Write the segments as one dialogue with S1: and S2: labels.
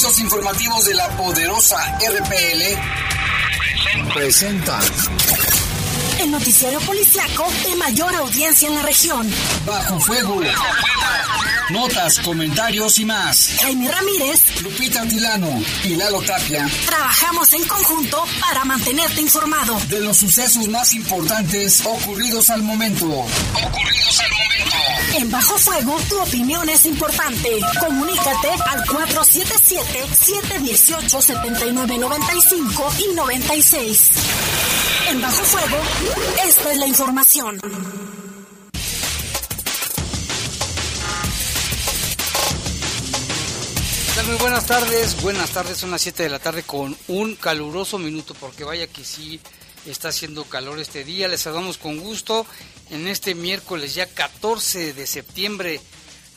S1: servicios informativos de la poderosa RPL presenta
S2: el noticiero policiaco de mayor audiencia en la región.
S1: Bajo fuego. Notas, comentarios y más.
S2: Jaime Ramírez,
S1: Lupita Tilano y Lalo Tapia.
S2: Trabajamos en conjunto para mantenerte informado
S1: de los sucesos más importantes ocurridos al momento. Ocurridos al momento.
S2: En Bajo Fuego, tu opinión es importante. Comunícate al 477-718-7995 y 96. En Bajo Fuego, esta es la información.
S3: Muy buenas tardes, buenas tardes, son las 7 de la tarde con un caluroso minuto, porque vaya que sí está haciendo calor este día. Les saludamos con gusto en este miércoles ya 14 de septiembre,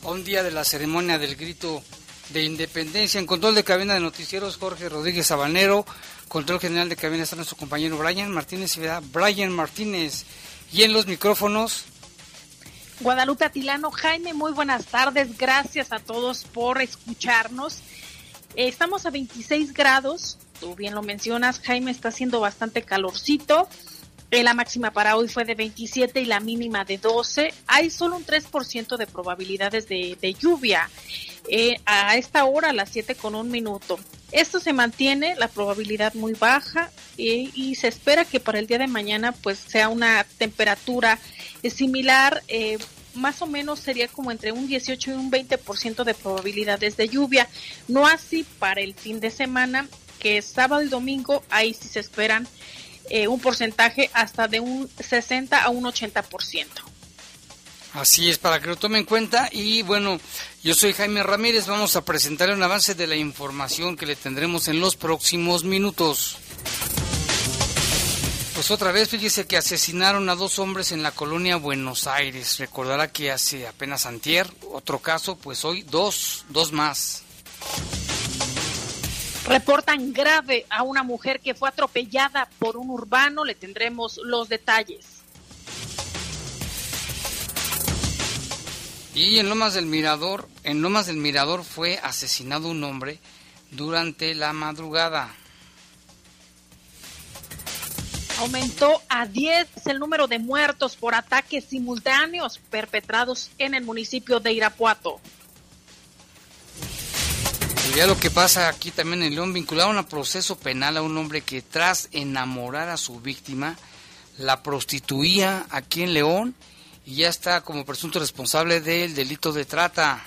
S3: a un día de la ceremonia del grito de independencia. En control de cabina de noticieros, Jorge Rodríguez Sabanero. Control general de cabina está nuestro compañero Brian Martínez, Brian Martínez. Y en los micrófonos,
S4: Guadalupe Atilano, Jaime, muy buenas tardes. Gracias a todos por escucharnos. Estamos a 26 grados, bien lo mencionas, Jaime, está haciendo bastante calorcito. Eh, la máxima para hoy fue de 27 y la mínima de 12. Hay solo un 3% de probabilidades de, lluvia eh, a esta hora, las 7 con un minuto. Esto se mantiene, la probabilidad muy baja eh, y se espera que para el día de mañana pues sea una temperatura similar más o menos sería como entre un 18 y un 20% de probabilidades de lluvia. No así para el fin de semana, que sábado y domingo, ahí sí se esperan eh, un porcentaje hasta de un 60 a un 80%.
S3: Así es, para que lo tomen en cuenta. Y bueno, yo soy Jaime Ramírez, vamos a presentar un avance de la información que le tendremos en los próximos minutos. Pues otra vez, fíjese que asesinaron a dos hombres en la colonia Buenos Aires. Recordará que hace apenas antier, otro caso, pues hoy dos, dos más.
S4: Reportan grave a una mujer que fue atropellada por un urbano. Le tendremos los detalles.
S3: Y en Lomas del Mirador, en Lomas del Mirador fue asesinado un hombre durante la madrugada.
S4: Aumentó a 10 el número de muertos por ataques simultáneos perpetrados en el municipio de Irapuato.
S3: Y vea lo que pasa aquí también en León, vincularon a proceso penal a un hombre que tras enamorar a su víctima, la prostituía aquí en León y ya está como presunto responsable del delito de trata.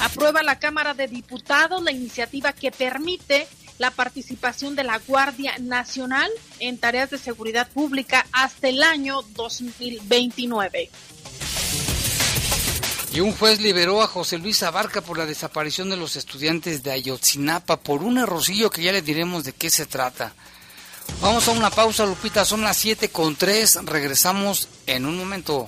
S4: Aprueba la Cámara de Diputados la iniciativa que permite la participación de la Guardia Nacional en tareas de seguridad pública hasta el año 2029.
S3: Y un juez liberó a José Luis Abarca por la desaparición de los estudiantes de Ayotzinapa por un errorcillo que ya le diremos de qué se trata. Vamos a una pausa, Lupita, son las 7 con 3, regresamos en un momento.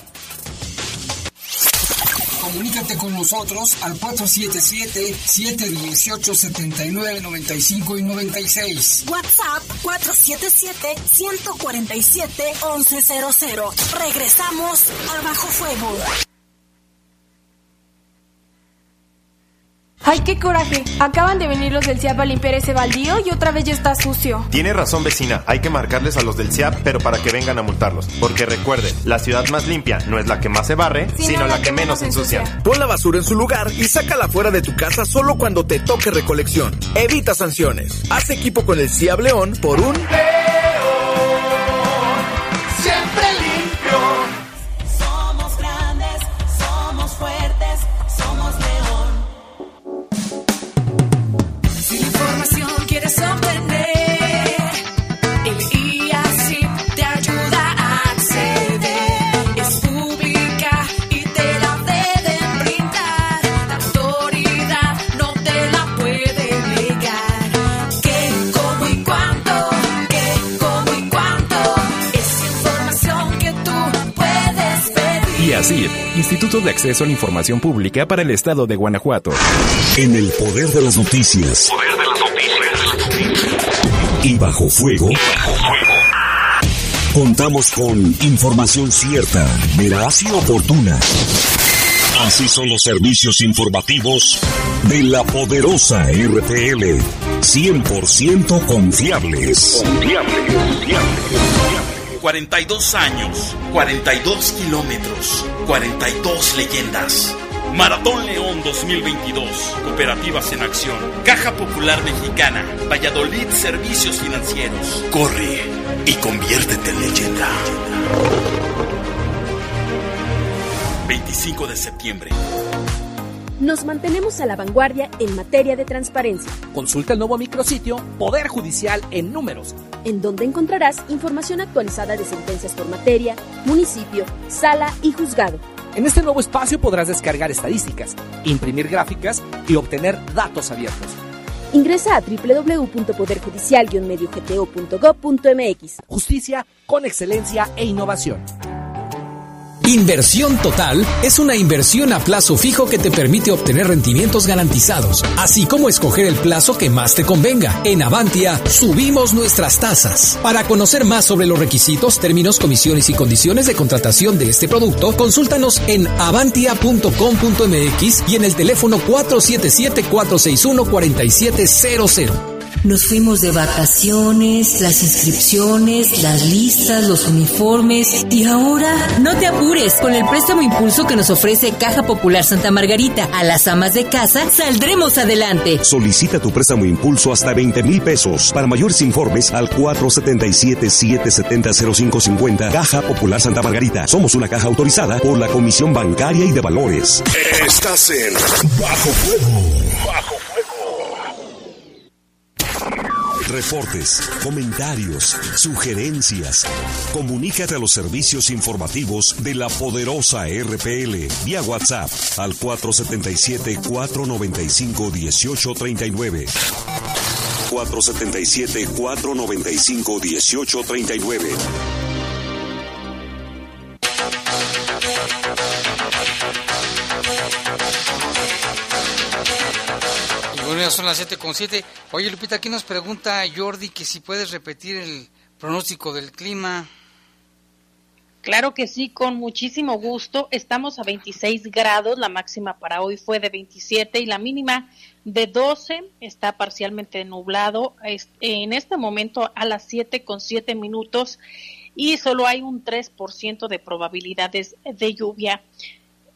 S1: Comunícate con nosotros al 477-718-7995 y 96.
S2: WhatsApp 477-147-1100. Regresamos a Bajo Fuego.
S5: ¡Ay, qué coraje! Acaban de venir los del CIAP a limpiar ese baldío y otra vez ya está sucio.
S6: Tiene razón, vecina. Hay que marcarles a los del CIAP, pero para que vengan a multarlos. Porque recuerden, la ciudad más limpia no es la que más se barre, sino, la, que, menos ensucia.
S7: Pon la basura en su lugar y sácala fuera de tu casa solo cuando te toque recolección. Evita sanciones. Haz equipo con el CIAP León por un...
S8: de Acceso a la Información Pública para el Estado de Guanajuato.
S9: En el poder de las noticias. Poder de las noticias. Y bajo fuego. Y bajo fuego. Contamos con información cierta, veraz y oportuna. Así son los servicios informativos de la poderosa RTL. 100% confiables. Confiables,
S10: confiables. 42 años, 42 kilómetros, 42 leyendas. Maratón León 2022. Cooperativas en acción. Caja Popular Mexicana. Valladolid Servicios Financieros. Corre y conviértete en leyenda. 25 de septiembre.
S11: Nos mantenemos a la vanguardia en materia de transparencia.
S12: Consulta el nuevo micrositio Poder Judicial en Números,
S11: en donde encontrarás información actualizada de sentencias por materia, municipio, sala y juzgado.
S12: En este nuevo espacio podrás descargar estadísticas, imprimir gráficas y obtener datos abiertos.
S11: Ingresa a www.poderjudicial-mediogto.gov.mx.
S12: Justicia con excelencia e innovación.
S13: Inversión Total es una inversión a plazo fijo que te permite obtener rendimientos garantizados, así como escoger el plazo que más te convenga. En Avantia subimos nuestras tasas. Para conocer más sobre los requisitos, términos, comisiones y condiciones de contratación de este producto, consúltanos en avantia.com.mx y en el teléfono 477 461 4700.
S14: Nos fuimos de vacaciones, las inscripciones, las listas, los uniformes y ahora
S15: no te apures con el préstamo impulso que nos ofrece Caja Popular Santa Margarita. A las amas de casa saldremos adelante.
S9: Solicita tu préstamo impulso hasta 20 mil pesos. Para mayores informes al 477-770-0550 Caja Popular Santa Margarita. Somos una caja autorizada por la Comisión Bancaria y de Valores.
S16: Estás en Bajo Fuego. Bajo
S9: Reportes, comentarios, sugerencias. Comunícate a los servicios informativos de la poderosa RPL vía WhatsApp al 477-495-1839. 477-495-1839.
S3: Bueno, son las 7 con 7. Oye, Lupita, aquí nos pregunta Jordi que si puedes repetir el pronóstico del clima.
S4: Claro que sí, con muchísimo gusto. Estamos a 26 grados, la máxima para hoy fue de 27 y la mínima de 12. Está parcialmente nublado en este momento a las 7 con 7 minutos y solo hay un 3% de probabilidades de lluvia.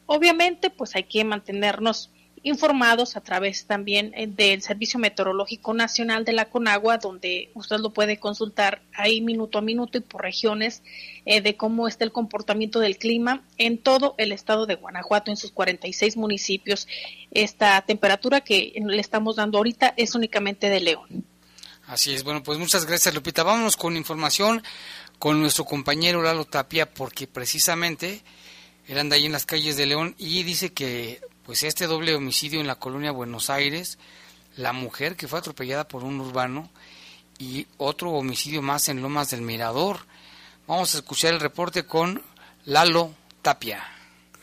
S4: Obviamente, pues hay que mantenernos informados a través también eh, del Servicio Meteorológico Nacional de la Conagua, donde usted lo puede consultar ahí minuto a minuto y por regiones eh, de cómo está el comportamiento del clima en todo el estado de Guanajuato, en sus 46 municipios. Esta temperatura que le estamos dando ahorita es únicamente de León.
S3: Así es, bueno, pues muchas gracias Lupita. Vámonos con información con nuestro compañero Lalo Tapia, porque precisamente él anda ahí en las calles de León y dice que pues este doble homicidio en la colonia Buenos Aires, la mujer que fue atropellada por un urbano y otro homicidio más en Lomas del Mirador. Vamos a escuchar el reporte con Lalo Tapia.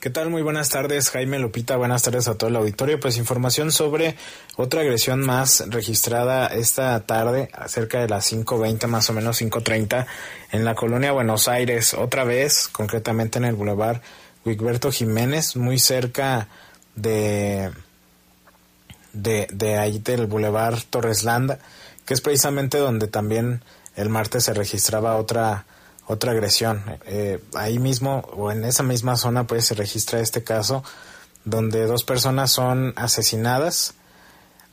S17: ¿Qué tal? Muy buenas tardes, Jaime Lupita. Buenas tardes a todo el auditorio. Pues información sobre otra agresión más registrada esta tarde, cerca de las 5.20, más o menos 5.30, en la colonia Buenos Aires. Otra vez, concretamente en el Boulevard Wigberto Jiménez, muy cerca de, de, de ahí del Boulevard Torreslanda, que es precisamente donde también el martes se registraba otra otra agresión. Eh, ahí mismo o en esa misma zona pues se registra este caso donde dos personas son asesinadas.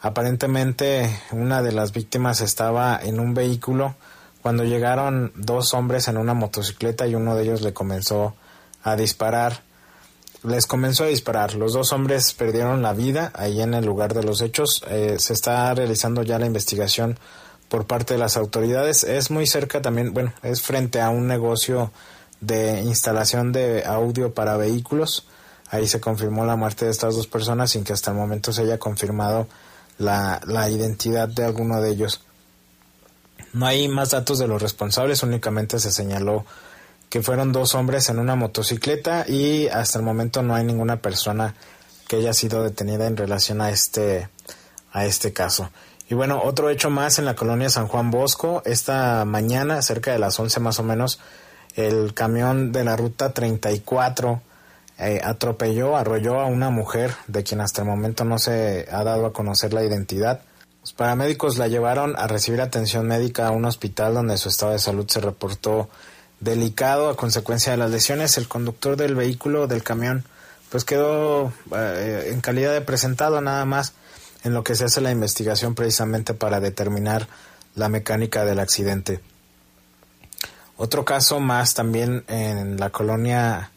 S17: Aparentemente una de las víctimas estaba en un vehículo cuando llegaron dos hombres en una motocicleta y uno de ellos le comenzó a disparar les comenzó a disparar. Los dos hombres perdieron la vida ahí en el lugar de los hechos. Eh, se está realizando ya la investigación por parte de las autoridades. Es muy cerca también, bueno, es frente a un negocio de instalación de audio para vehículos. Ahí se confirmó la muerte de estas dos personas sin que hasta el momento se haya confirmado la, la identidad de alguno de ellos. No hay más datos de los responsables, únicamente se señaló que fueron dos hombres en una motocicleta y hasta el momento no hay ninguna persona que haya sido detenida en relación a este a este caso. Y bueno, otro hecho más en la colonia San Juan Bosco, esta mañana, cerca de las 11 más o menos, el camión de la ruta 34 eh, atropelló, arrolló a una mujer de quien hasta el momento no se ha dado a conocer la identidad. Los paramédicos la llevaron a recibir atención médica a un hospital donde su estado de salud se reportó delicado a consecuencia de las lesiones. El conductor del vehículo, del camión, pues quedó eh, en calidad de presentado nada más en lo que se hace la investigación precisamente para determinar la mecánica del accidente. Otro caso más también en la colonia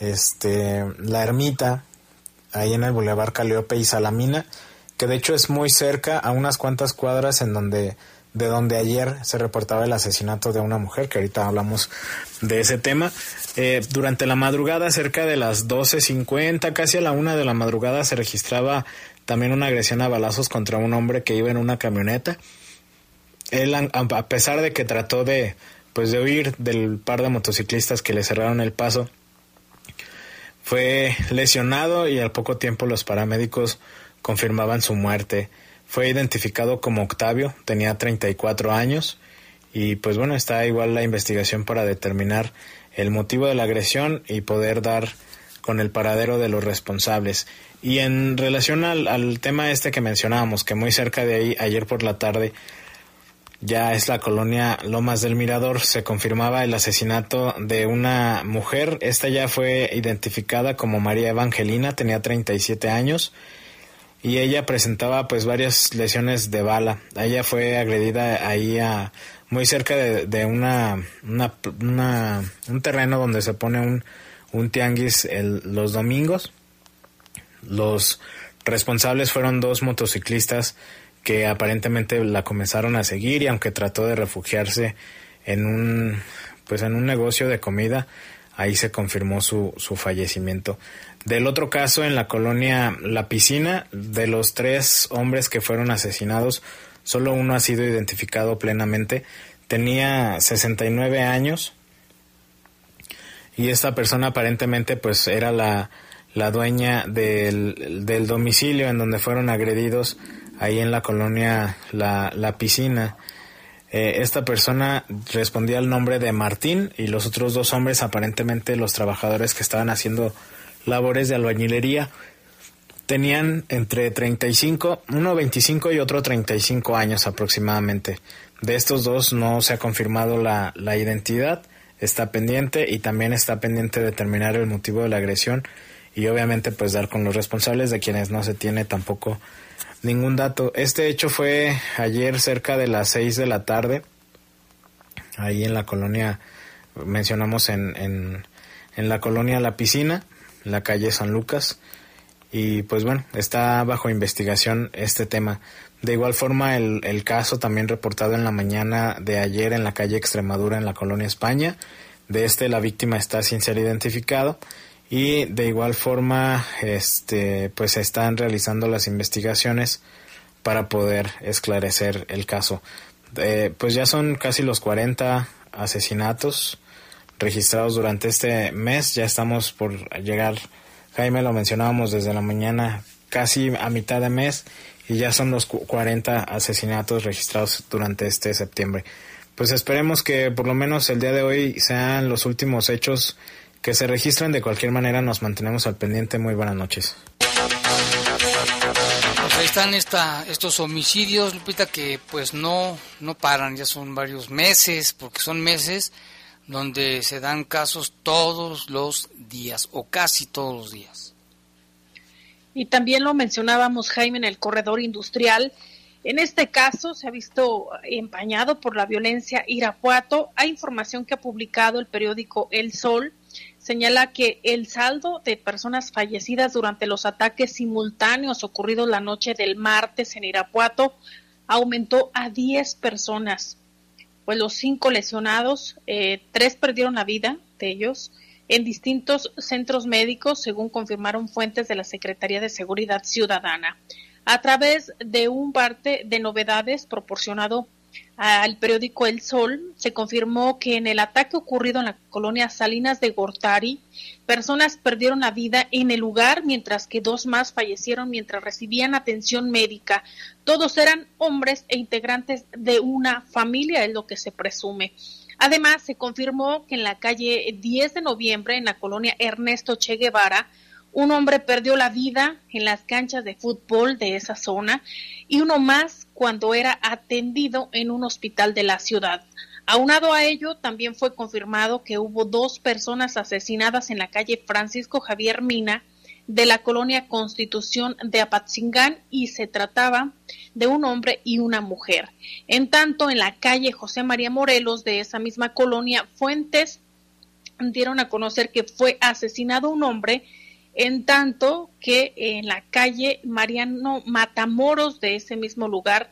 S17: este, La Ermita, ahí en el Boulevard Caliope y Salamina, que de hecho es muy cerca, a unas cuantas cuadras en donde de donde ayer se reportaba el asesinato de una mujer, que ahorita hablamos de ese tema. Eh, durante la madrugada, cerca de las 12.50, casi a la una de la madrugada, se registraba también una agresión a balazos contra un hombre que iba en una camioneta. Él, a pesar de que trató de, pues, de huir del par de motociclistas que le cerraron el paso, fue lesionado y al poco tiempo los paramédicos confirmaban su muerte. Fue identificado como Octavio, tenía 34 años y pues bueno, está igual la investigación para determinar el motivo de la agresión y poder dar con el paradero de los responsables. Y en relación al, al tema este que mencionábamos, que muy cerca de ahí, ayer por la tarde, ya es la colonia Lomas del Mirador, se confirmaba el asesinato de una mujer. Esta ya fue identificada como María Evangelina, tenía 37 años y ella presentaba pues varias lesiones de bala. Ella fue agredida ahí a muy cerca de, una, una, un terreno donde se pone un, un tianguis el, los domingos. Los responsables fueron dos motociclistas que aparentemente la comenzaron a seguir y aunque trató de refugiarse en un pues en un negocio de comida ahí se confirmó su, su fallecimiento del otro caso en la colonia La Piscina de los tres hombres que fueron asesinados solo uno ha sido identificado plenamente tenía 69 años y esta persona aparentemente pues era la, la dueña del, del domicilio en donde fueron agredidos ahí en la colonia La, la Piscina. Eh, esta persona respondía al nombre de Martín y los otros dos hombres, aparentemente los trabajadores que estaban haciendo labores de albañilería, tenían entre 35, uno 25 y otro 35 años aproximadamente. De estos dos no se ha confirmado la, la identidad, está pendiente y también está pendiente determinar el motivo de la agresión y obviamente pues dar con los responsables de quienes no se tiene tampoco ningún dato. Este hecho fue ayer cerca de las 6 de la tarde, ahí en la colonia, mencionamos en, en, en la colonia La Piscina, la calle San Lucas, y pues bueno, está bajo investigación este tema. De igual forma, el, el caso también reportado en la mañana de ayer en la calle Extremadura en la colonia España. De este la víctima está sin ser identificado y de igual forma este pues se están realizando las investigaciones para poder esclarecer el caso eh, pues ya son casi los 40 asesinatos registrados durante este mes ya estamos por llegar Jaime lo mencionábamos desde la mañana casi a mitad de mes y ya son los 40 asesinatos registrados durante este septiembre pues esperemos que por lo menos el día de hoy sean los últimos hechos que se registran. De cualquier manera, nos mantenemos al pendiente. Muy buenas noches.
S3: Pues ahí están esta, estos homicidios, Lupita, que pues no, no paran, ya son varios meses, porque son meses donde se dan casos todos los días, o casi todos los días.
S4: Y también lo mencionábamos, Jaime, en el corredor industrial. En este caso se ha visto empañado por la violencia Irapuato. Hay información que ha publicado el periódico El Sol señala que el saldo de personas fallecidas durante los ataques simultáneos ocurridos la noche del martes en Irapuato aumentó a 10 personas. Pues los cinco lesionados, eh, tres perdieron la vida de ellos en distintos centros médicos, según confirmaron fuentes de la Secretaría de Seguridad Ciudadana. A través de un parte de novedades proporcionado al periódico El Sol, se confirmó que en el ataque ocurrido en la colonia Salinas de Gortari, personas perdieron la vida en el lugar, mientras que dos más fallecieron mientras recibían atención médica. Todos eran hombres e integrantes de una familia, es lo que se presume. Además, se confirmó que en la calle 10 de noviembre, en la colonia Ernesto Che Guevara, un hombre perdió la vida en las canchas de fútbol de esa zona y uno más cuando era atendido en un hospital de la ciudad. Aunado a ello, también fue confirmado que hubo dos personas asesinadas en la calle Francisco Javier Mina de la colonia Constitución de Apatzingán y se trataba de un hombre y una mujer. En tanto, en la calle José María Morelos de esa misma colonia, fuentes dieron a conocer que fue asesinado un hombre en tanto que en la calle Mariano Matamoros de ese mismo lugar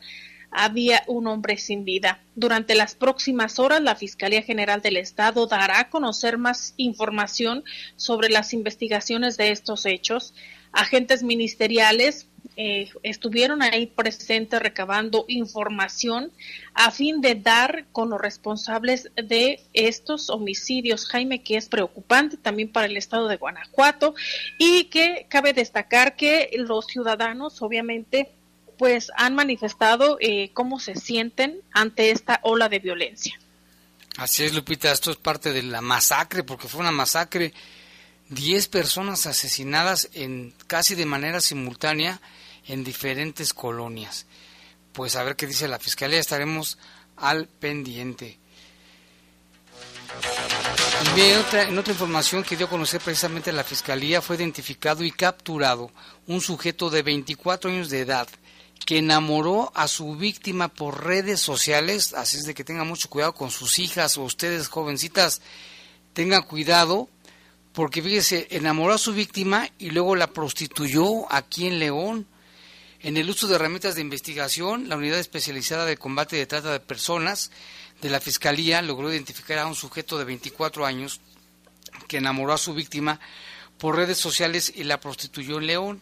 S4: había un hombre sin vida. Durante las próximas horas, la Fiscalía General del Estado dará a conocer más información sobre las investigaciones de estos hechos. Agentes ministeriales eh, estuvieron ahí presentes recabando información a fin de dar con los responsables de estos homicidios, Jaime, que es preocupante también para el estado de Guanajuato y que cabe destacar que los ciudadanos obviamente pues han manifestado eh, cómo se sienten ante esta ola de violencia.
S3: Así es, Lupita, esto es parte de la masacre, porque fue una masacre, diez personas asesinadas en casi de manera simultánea en diferentes colonias. Pues a ver qué dice la Fiscalía, estaremos al pendiente. en otra, en otra información que dio a conocer precisamente la Fiscalía, fue identificado y capturado un sujeto de 24 años de edad que enamoró a su víctima por redes sociales, así es de que tengan mucho cuidado con sus hijas o ustedes jovencitas, tengan cuidado, porque fíjese, enamoró a su víctima y luego la prostituyó aquí en León. En el uso de herramientas de investigación, la Unidad Especializada de Combate de Trata de Personas de la Fiscalía logró identificar a un sujeto de 24 años que enamoró a su víctima por redes sociales y la prostituyó en León.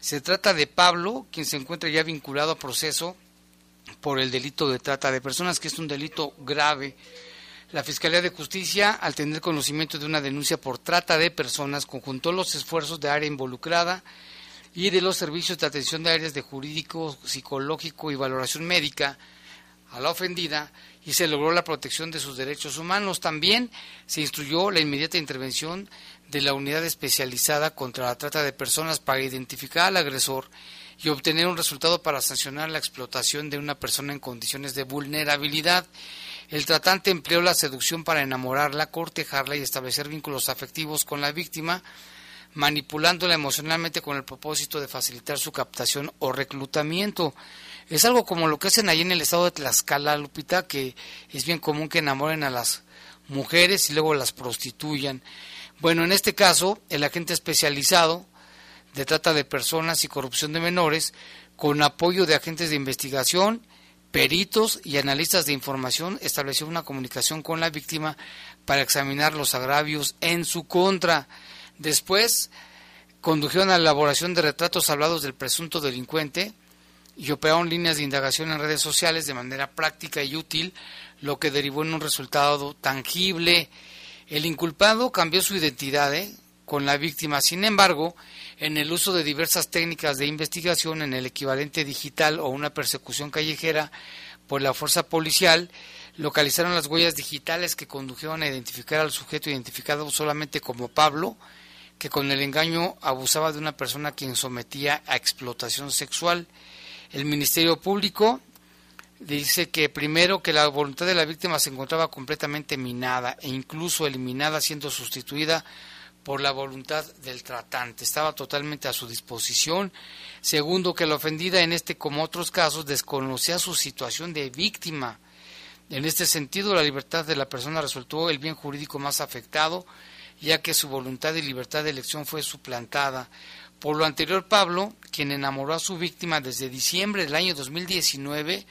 S3: Se trata de Pablo, quien se encuentra ya vinculado a proceso por el delito de trata de personas, que es un delito grave. La Fiscalía de Justicia, al tener conocimiento de una denuncia por trata de personas, conjuntó los esfuerzos de área involucrada, y de los servicios de atención de áreas de jurídico, psicológico y valoración médica a la ofendida y se logró la protección de sus derechos humanos. También se instruyó la inmediata intervención de la unidad especializada contra la trata de personas para identificar al agresor y obtener un resultado para sancionar la explotación de una persona en condiciones de vulnerabilidad. El tratante empleó la seducción para enamorarla, cortejarla y establecer vínculos afectivos con la víctima, manipulándola emocionalmente con el propósito de facilitar su captación o reclutamiento. Es algo como lo que hacen ahí en el estado de Tlaxcala, Lupita, que es bien común que enamoren a las mujeres y luego las prostituyan. Bueno, en este caso, el agente especializado de trata de personas y corrupción de menores, con apoyo de agentes de investigación, peritos y analistas de información, estableció una comunicación con la víctima para examinar los agravios en su contra. Después condujeron a la elaboración de retratos hablados del presunto delincuente y operaron líneas de indagación en redes sociales de manera práctica y útil, lo que derivó en un resultado tangible. El inculpado cambió su identidad ¿eh? con la víctima, sin embargo, en el uso de diversas técnicas de investigación en el equivalente digital o una persecución callejera por la fuerza policial, localizaron las huellas digitales que condujeron a identificar al sujeto identificado solamente como Pablo, que con el engaño abusaba de una persona a quien sometía a explotación sexual. El Ministerio Público dice que primero que la voluntad de la víctima se encontraba completamente minada e incluso eliminada siendo sustituida por la voluntad del tratante. Estaba totalmente a su disposición. Segundo, que la ofendida en este como otros casos desconocía su situación de víctima. En este sentido, la libertad de la persona resultó el bien jurídico más afectado ya que su voluntad y libertad de elección fue suplantada. Por lo anterior, Pablo, quien enamoró a su víctima desde diciembre del año 2019,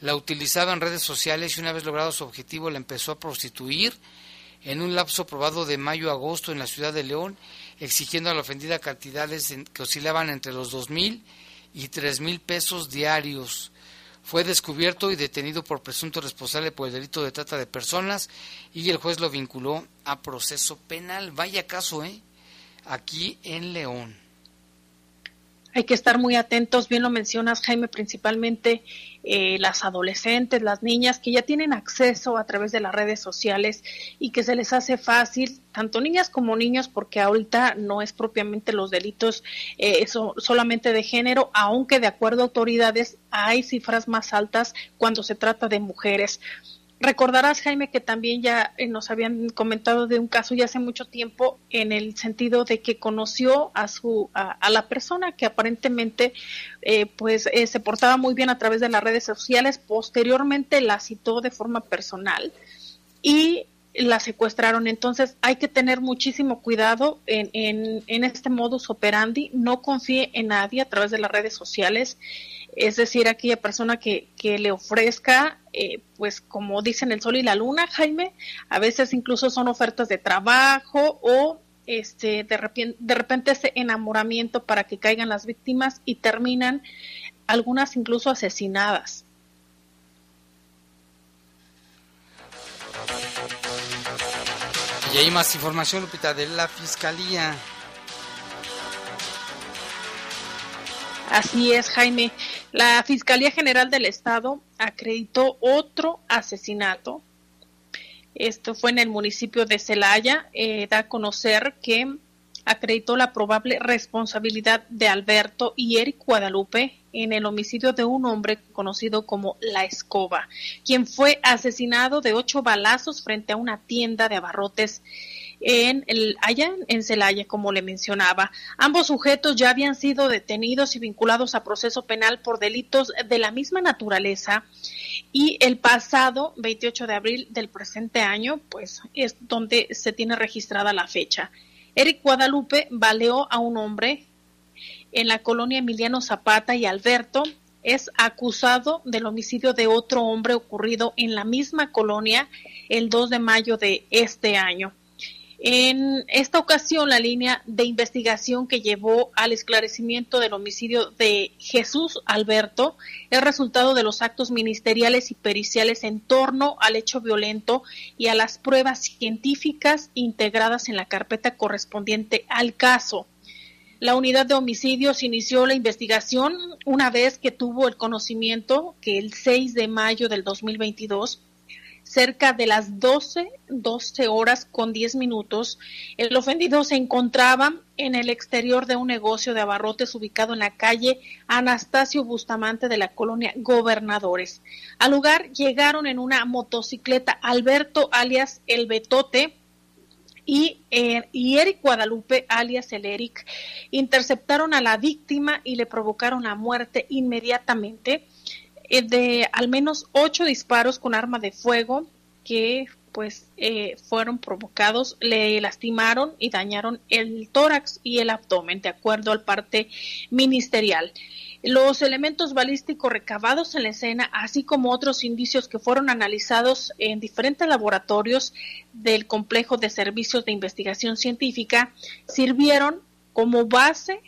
S3: la utilizaba en redes sociales y una vez logrado su objetivo la empezó a prostituir en un lapso probado de mayo a agosto en la ciudad de León, exigiendo a la ofendida cantidades que oscilaban entre los dos mil y tres mil pesos diarios. Fue descubierto y detenido por presunto responsable por el delito de trata de personas y el juez lo vinculó a proceso penal. Vaya caso, ¿eh? Aquí en León.
S4: Hay que estar muy atentos, bien lo mencionas Jaime, principalmente eh, las adolescentes, las niñas que ya tienen acceso a través de las redes sociales y que se les hace fácil, tanto niñas como niños, porque ahorita no es propiamente los delitos eh, solamente de género, aunque de acuerdo a autoridades hay cifras más altas cuando se trata de mujeres. Recordarás, Jaime, que también ya eh, nos habían comentado de un caso ya hace mucho tiempo en el sentido de que conoció a su a, la persona que aparentemente eh, pues eh, se portaba muy bien a través de las redes sociales. Posteriormente la citó de forma personal y la secuestraron. Entonces hay que tener muchísimo cuidado en, en, en este modus operandi. No confíe en nadie a través de las redes sociales es decir, aquella persona que, que le ofrezca, eh, pues como dicen el sol y la luna, Jaime, a veces incluso son ofertas de trabajo o este, de, repente, de repente ese enamoramiento para que caigan las víctimas y terminan algunas incluso asesinadas.
S3: Y hay más información, Lupita, de la Fiscalía.
S4: Así es, Jaime. La Fiscalía General del Estado acreditó otro asesinato. Esto fue en el municipio de Celaya. Eh, da a conocer que acreditó la probable responsabilidad de Alberto y Eric Guadalupe en el homicidio de un hombre conocido como La Escoba, quien fue asesinado de ocho balazos frente a una tienda de abarrotes en el, allá en Celaya, como le mencionaba. Ambos sujetos ya habían sido detenidos y vinculados a proceso penal por delitos de la misma naturaleza y el pasado 28 de abril del presente año, pues es donde se tiene registrada la fecha. Eric Guadalupe baleó a un hombre en la colonia Emiliano Zapata y Alberto es acusado del homicidio de otro hombre ocurrido en la misma colonia el 2 de mayo de este año. En esta ocasión, la línea de investigación que llevó al esclarecimiento del homicidio de Jesús Alberto es resultado de los actos ministeriales y periciales en torno al hecho violento y a las pruebas científicas integradas en la carpeta correspondiente al caso. La unidad de homicidios inició la investigación una vez que tuvo el conocimiento que el 6 de mayo del 2022 cerca de las 12, 12 horas con 10 minutos, el ofendido se encontraba en el exterior de un negocio de abarrotes ubicado en la calle Anastasio Bustamante de la colonia Gobernadores. Al lugar llegaron en una motocicleta Alberto alias El Betote, y, eh, y, Eric Guadalupe, alias el Eric, interceptaron a la víctima y le provocaron la muerte inmediatamente. Eh, de al menos ocho disparos con arma de fuego que pues eh, fueron provocados, le lastimaron y dañaron el tórax y el abdomen, de acuerdo al parte ministerial. Los elementos balísticos recabados en la escena, así como otros indicios que fueron analizados en diferentes laboratorios del complejo de servicios de investigación científica, sirvieron como base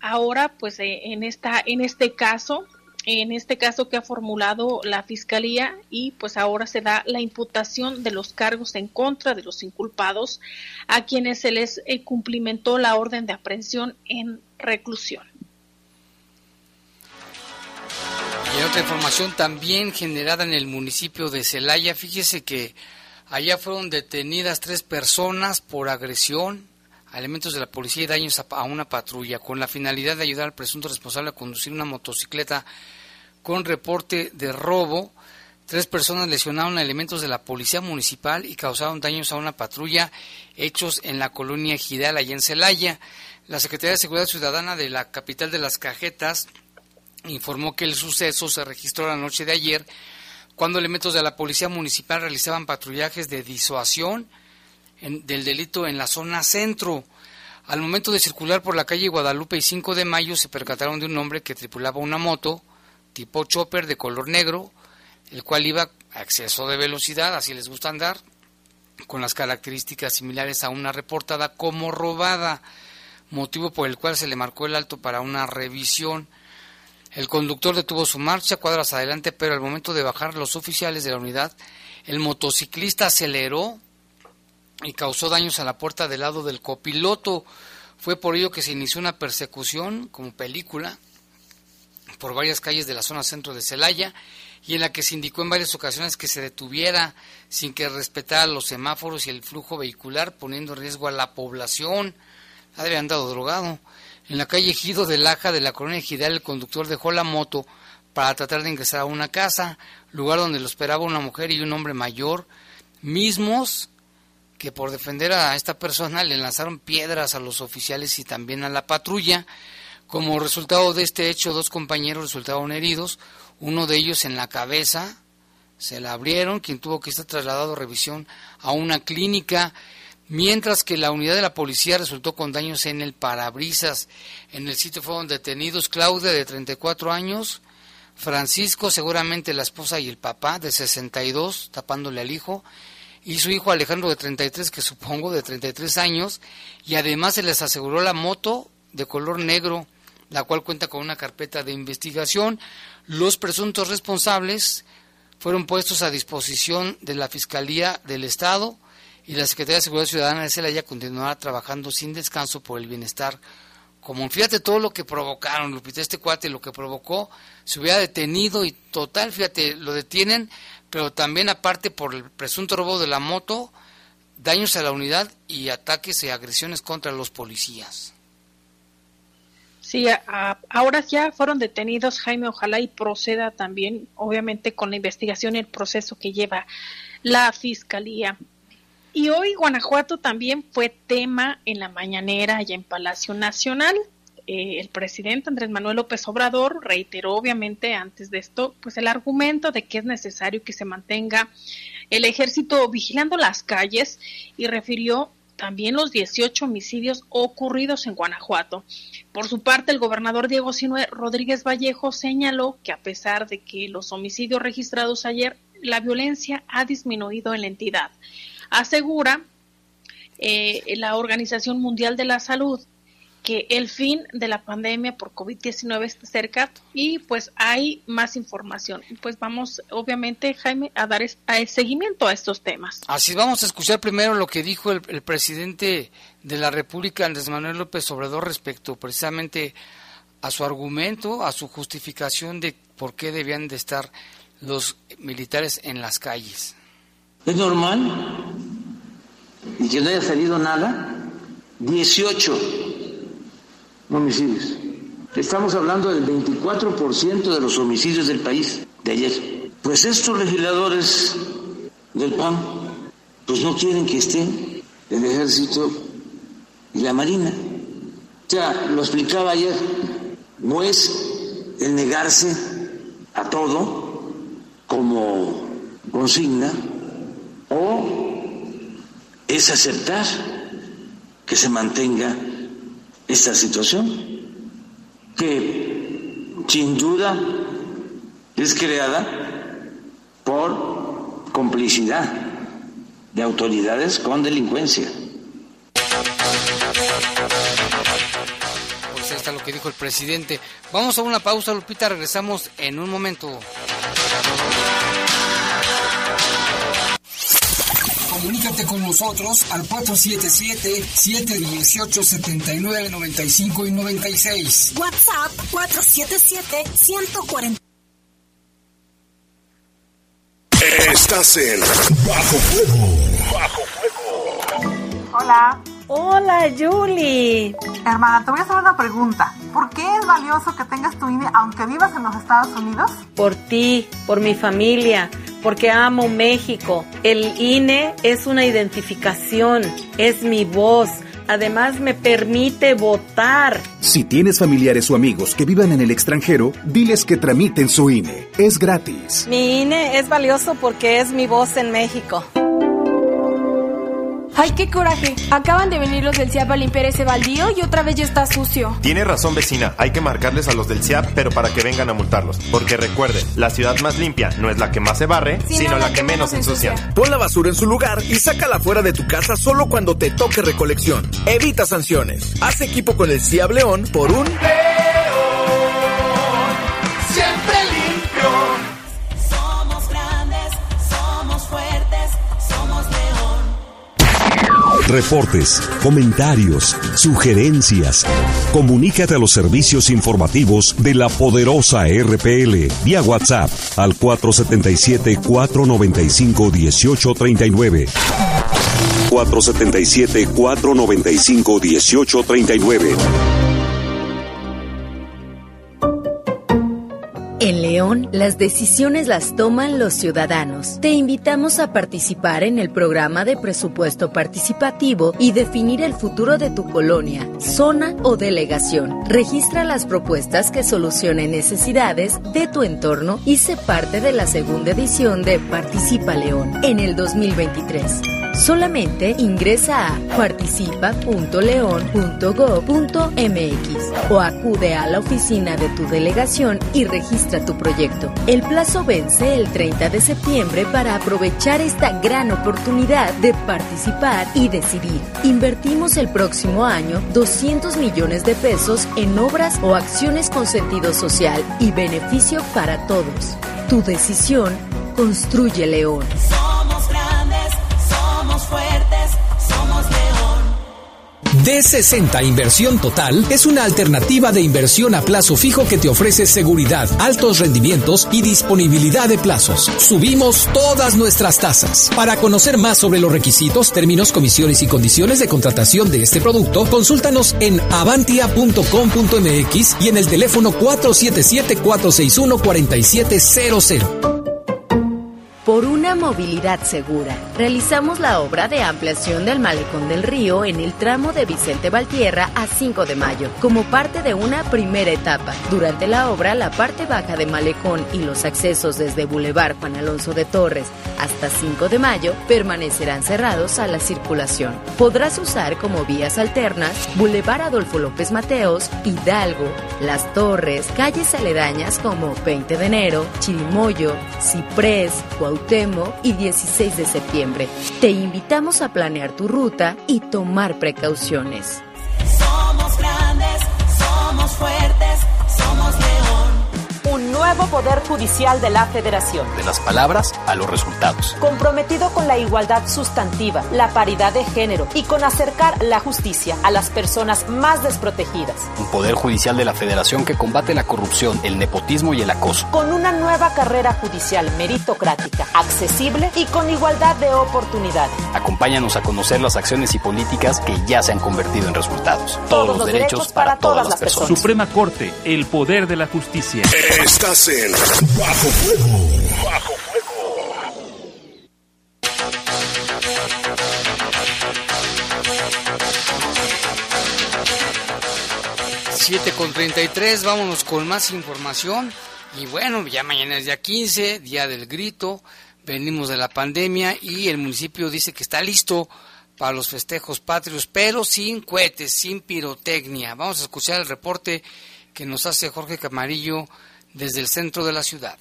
S4: ahora, pues eh, en esta, en este caso, en este caso que ha formulado la Fiscalía y pues ahora se da la imputación de los cargos en contra de los inculpados a quienes se les eh, cumplimentó la orden de aprehensión en reclusión.
S3: Y otra información también generada en el municipio de Celaya, fíjese que allá fueron detenidas tres personas por agresión elementos de la policía y daños a, una patrulla, con la finalidad de ayudar al presunto responsable a conducir una motocicleta con reporte de robo. Tres personas lesionaron a elementos de la policía municipal y causaron daños a una patrulla hechos en la colonia Gidal, allá en Celaya. La Secretaría de Seguridad Ciudadana de la capital de las Cajetas informó que el suceso se registró la noche de ayer cuando elementos de la policía municipal realizaban patrullajes de disuasión del delito en la zona centro. Al momento de circular por la calle Guadalupe y 5 de mayo se percataron de un hombre que tripulaba una moto tipo chopper de color negro, el cual iba a exceso de velocidad, así les gusta andar, con las características similares a una reportada como robada, motivo por el cual se le marcó el alto para una revisión. El conductor detuvo su marcha cuadras adelante, pero al momento de bajar los oficiales de la unidad, el motociclista aceleró y causó daños a la puerta del lado del copiloto, Fue por ello que se inició una persecución como película por varias calles de la zona centro de Celaya y en la que se indicó en varias ocasiones que se detuviera sin que respetara los semáforos y el flujo vehicular, poniendo en riesgo a la población. Había andado drogado. En la calle Gido de Laja de la colonia Gidal, el conductor dejó la moto para tratar de ingresar a una casa, lugar donde lo esperaba una mujer y un hombre mayor, mismos que por defender a esta persona le lanzaron piedras a los oficiales y también a la patrulla. Como resultado de este hecho, dos compañeros resultaron heridos, uno de ellos en la cabeza, se la abrieron, quien tuvo que estar trasladado a revisión a una clínica, mientras que la unidad de la policía resultó con daños en el parabrisas. En el sitio fueron detenidos Claudia, de 34 años, Francisco, seguramente la esposa y el papá, de 62, tapándole al hijo, y su hijo Alejandro, de 33, que supongo de 33 años, y además se les aseguró la moto de color negro, la cual cuenta con una carpeta de investigación. Los presuntos responsables fueron puestos a disposición de la Fiscalía del Estado y la Secretaría de Seguridad Ciudadana de Celaya continuará trabajando sin descanso por el bienestar común. Fíjate todo lo que provocaron, Lupita, este cuate, lo que provocó, se hubiera detenido y total, fíjate, lo detienen, pero también aparte por el presunto robo de la moto, daños a la unidad y ataques y agresiones contra los policías.
S4: Sí, ahora ya fueron detenidos, Jaime, ojalá y proceda también, obviamente, con la investigación y el proceso que lleva la Fiscalía. Y hoy Guanajuato también fue tema en la mañanera y en Palacio Nacional. Eh, el presidente Andrés Manuel López Obrador reiteró, obviamente, antes de esto, pues el argumento de que es necesario que se mantenga el ejército vigilando las calles y refirió también los 18 homicidios ocurridos en Guanajuato. Por su parte, el gobernador Diego Sinue Rodríguez Vallejo señaló que a pesar de que los homicidios registrados ayer, la violencia ha disminuido en la entidad. Asegura eh, la Organización Mundial de la Salud que el fin de la pandemia por COVID-19 está cerca y pues hay más información. Pues vamos, obviamente, Jaime, a dar seguimiento a estos temas.
S3: Así vamos a escuchar primero lo que dijo el, el presidente de la República, Andrés Manuel López Obrador, respecto precisamente a su argumento, a su justificación de por qué debían de estar los militares en las calles.
S18: ¿Es normal? ¿Y que no haya salido nada? 18 homicidios. Estamos hablando del 24% de los homicidios del país de ayer. Pues estos legisladores del PAN, pues no quieren que estén el ejército y la marina. O sea, lo explicaba ayer, no es el negarse a todo como consigna o es aceptar que se mantenga esta situación, que sin duda es creada por complicidad de autoridades con delincuencia.
S3: Pues ahí está lo que dijo el presidente. Vamos a una pausa, Lupita, regresamos en un momento.
S1: Comunícate con nosotros al 477-718-7995 y 96.
S2: WhatsApp 477-140.
S16: Estás en Bajo Fuego. Bajo Fuego.
S19: Hola.
S20: Hola, Julie.
S19: Hermana, te voy a hacer una pregunta. ¿Por qué es valioso que tengas tu INE aunque vivas en los Estados Unidos?
S20: Por ti, por mi familia porque amo México. El INE es una identificación, es mi voz. Además me permite votar.
S8: Si tienes familiares o amigos que vivan en el extranjero, diles que tramiten su INE. Es gratis.
S20: Mi INE es valioso porque es mi voz en México.
S5: ¡Ay, qué coraje! Acaban de venir los del CIAP a limpiar ese baldío y otra vez ya está sucio.
S6: Tiene razón, vecina. Hay que marcarles a los del CIAP, pero para que vengan a multarlos. Porque recuerden, la ciudad más limpia no es la que más se barre, sino, la, que, menos ensucia.
S7: Pon la basura en su lugar y sácala fuera de tu casa solo cuando te toque recolección. Evita sanciones. Haz equipo con el CIAP León por un...
S9: reportes, comentarios, sugerencias. Comunícate a los servicios informativos de la poderosa RPL vía WhatsApp al 477-495-1839. 477-495-1839.
S21: Las decisiones las toman los ciudadanos. Te invitamos a participar en el programa de presupuesto participativo y definir el futuro de tu colonia, zona o delegación. Registra las propuestas que solucionen necesidades de tu entorno y sé parte de la segunda edición de Participa León en el 2023. Solamente ingresa a participa.león.gov.mx o acude a la oficina de tu delegación y registra tu proyecto. El plazo vence el 30 de septiembre para aprovechar esta gran oportunidad de participar y decidir. Invertimos el próximo año 200 millones de pesos en obras o acciones con sentido social y beneficio para todos. Tu decisión construye León.
S2: Somos grandes, somos fuertes.
S13: D60 Inversión Total es una alternativa de inversión a plazo fijo que te ofrece seguridad, altos rendimientos y disponibilidad de plazos. Subimos todas nuestras tasas. Para conocer más sobre los requisitos, términos, comisiones y condiciones de contratación de este producto, consúltanos en avantia.com.mx y en el teléfono 477-461-4700.
S21: Por una movilidad segura, realizamos la obra de ampliación del Malecón del Río en el tramo de Vicente Valtierra a 5 de mayo, como parte de una primera etapa. Durante la obra, la parte baja de Malecón y los accesos desde Boulevard Juan Alonso de Torres hasta 5 de mayo permanecerán cerrados a la circulación. Podrás usar como vías alternas Boulevard Adolfo López Mateos, Hidalgo, Las Torres, calles aledañas como 20 de enero, Chirimoyo, Ciprés, Cuauhtémoc y 16 de septiembre. Te invitamos a planear tu ruta y tomar precauciones.
S2: Somos grandes, somos fuertes,
S22: nuevo Poder Judicial de la Federación.
S23: De las palabras a los resultados.
S22: Comprometido con la igualdad sustantiva, la paridad de género y con acercar la justicia a las personas más desprotegidas.
S23: Un Poder Judicial de la Federación que combate la corrupción, el nepotismo y el acoso.
S22: Con una nueva carrera judicial meritocrática, accesible y con igualdad de oportunidades.
S23: Acompáñanos a conocer las acciones y políticas que ya se han convertido en resultados. Todos, los, derechos, para, todas, las personas.
S24: Suprema Corte, el poder de la justicia.
S16: Estás en Bajo Fuego. Bajo Fuego.
S3: 7 con 33, vámonos con más información. Y bueno, ya mañana es día 15, día del grito, venimos de la pandemia y el municipio dice que está listo para los festejos patrios, pero sin cohetes, sin pirotecnia. Vamos a escuchar el reporte que nos hace Jorge Camarillo desde el centro de la ciudad.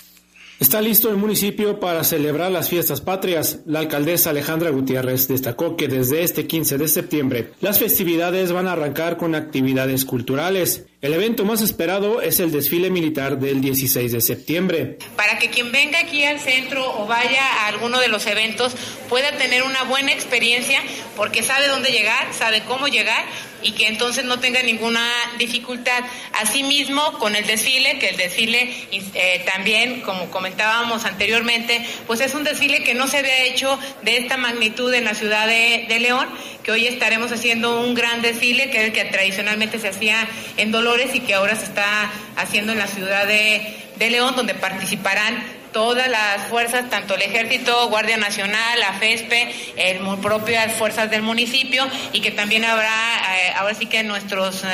S25: Está listo el municipio para celebrar las fiestas patrias. La alcaldesa Alejandra Gutiérrez destacó que desde este 15 de septiembre las festividades van a arrancar con actividades culturales. El evento más esperado es el desfile militar del 16 de septiembre.
S26: Para que quien venga aquí al centro o vaya a alguno de los eventos pueda tener una buena experiencia porque sabe dónde llegar, sabe cómo llegar y que entonces no tenga ninguna dificultad. Asimismo, con el desfile, que el desfile eh, también, como comentábamos anteriormente, pues es un desfile que no se había hecho de esta magnitud en la ciudad de, León, que hoy estaremos haciendo un gran desfile, que es el que tradicionalmente se hacía en Dolores y que ahora se está haciendo en la ciudad de, León, donde participarán todas las fuerzas, tanto el Ejército, Guardia Nacional, la FESPE, el propias fuerzas del municipio y que también habrá, eh, ahora sí que nuestros eh,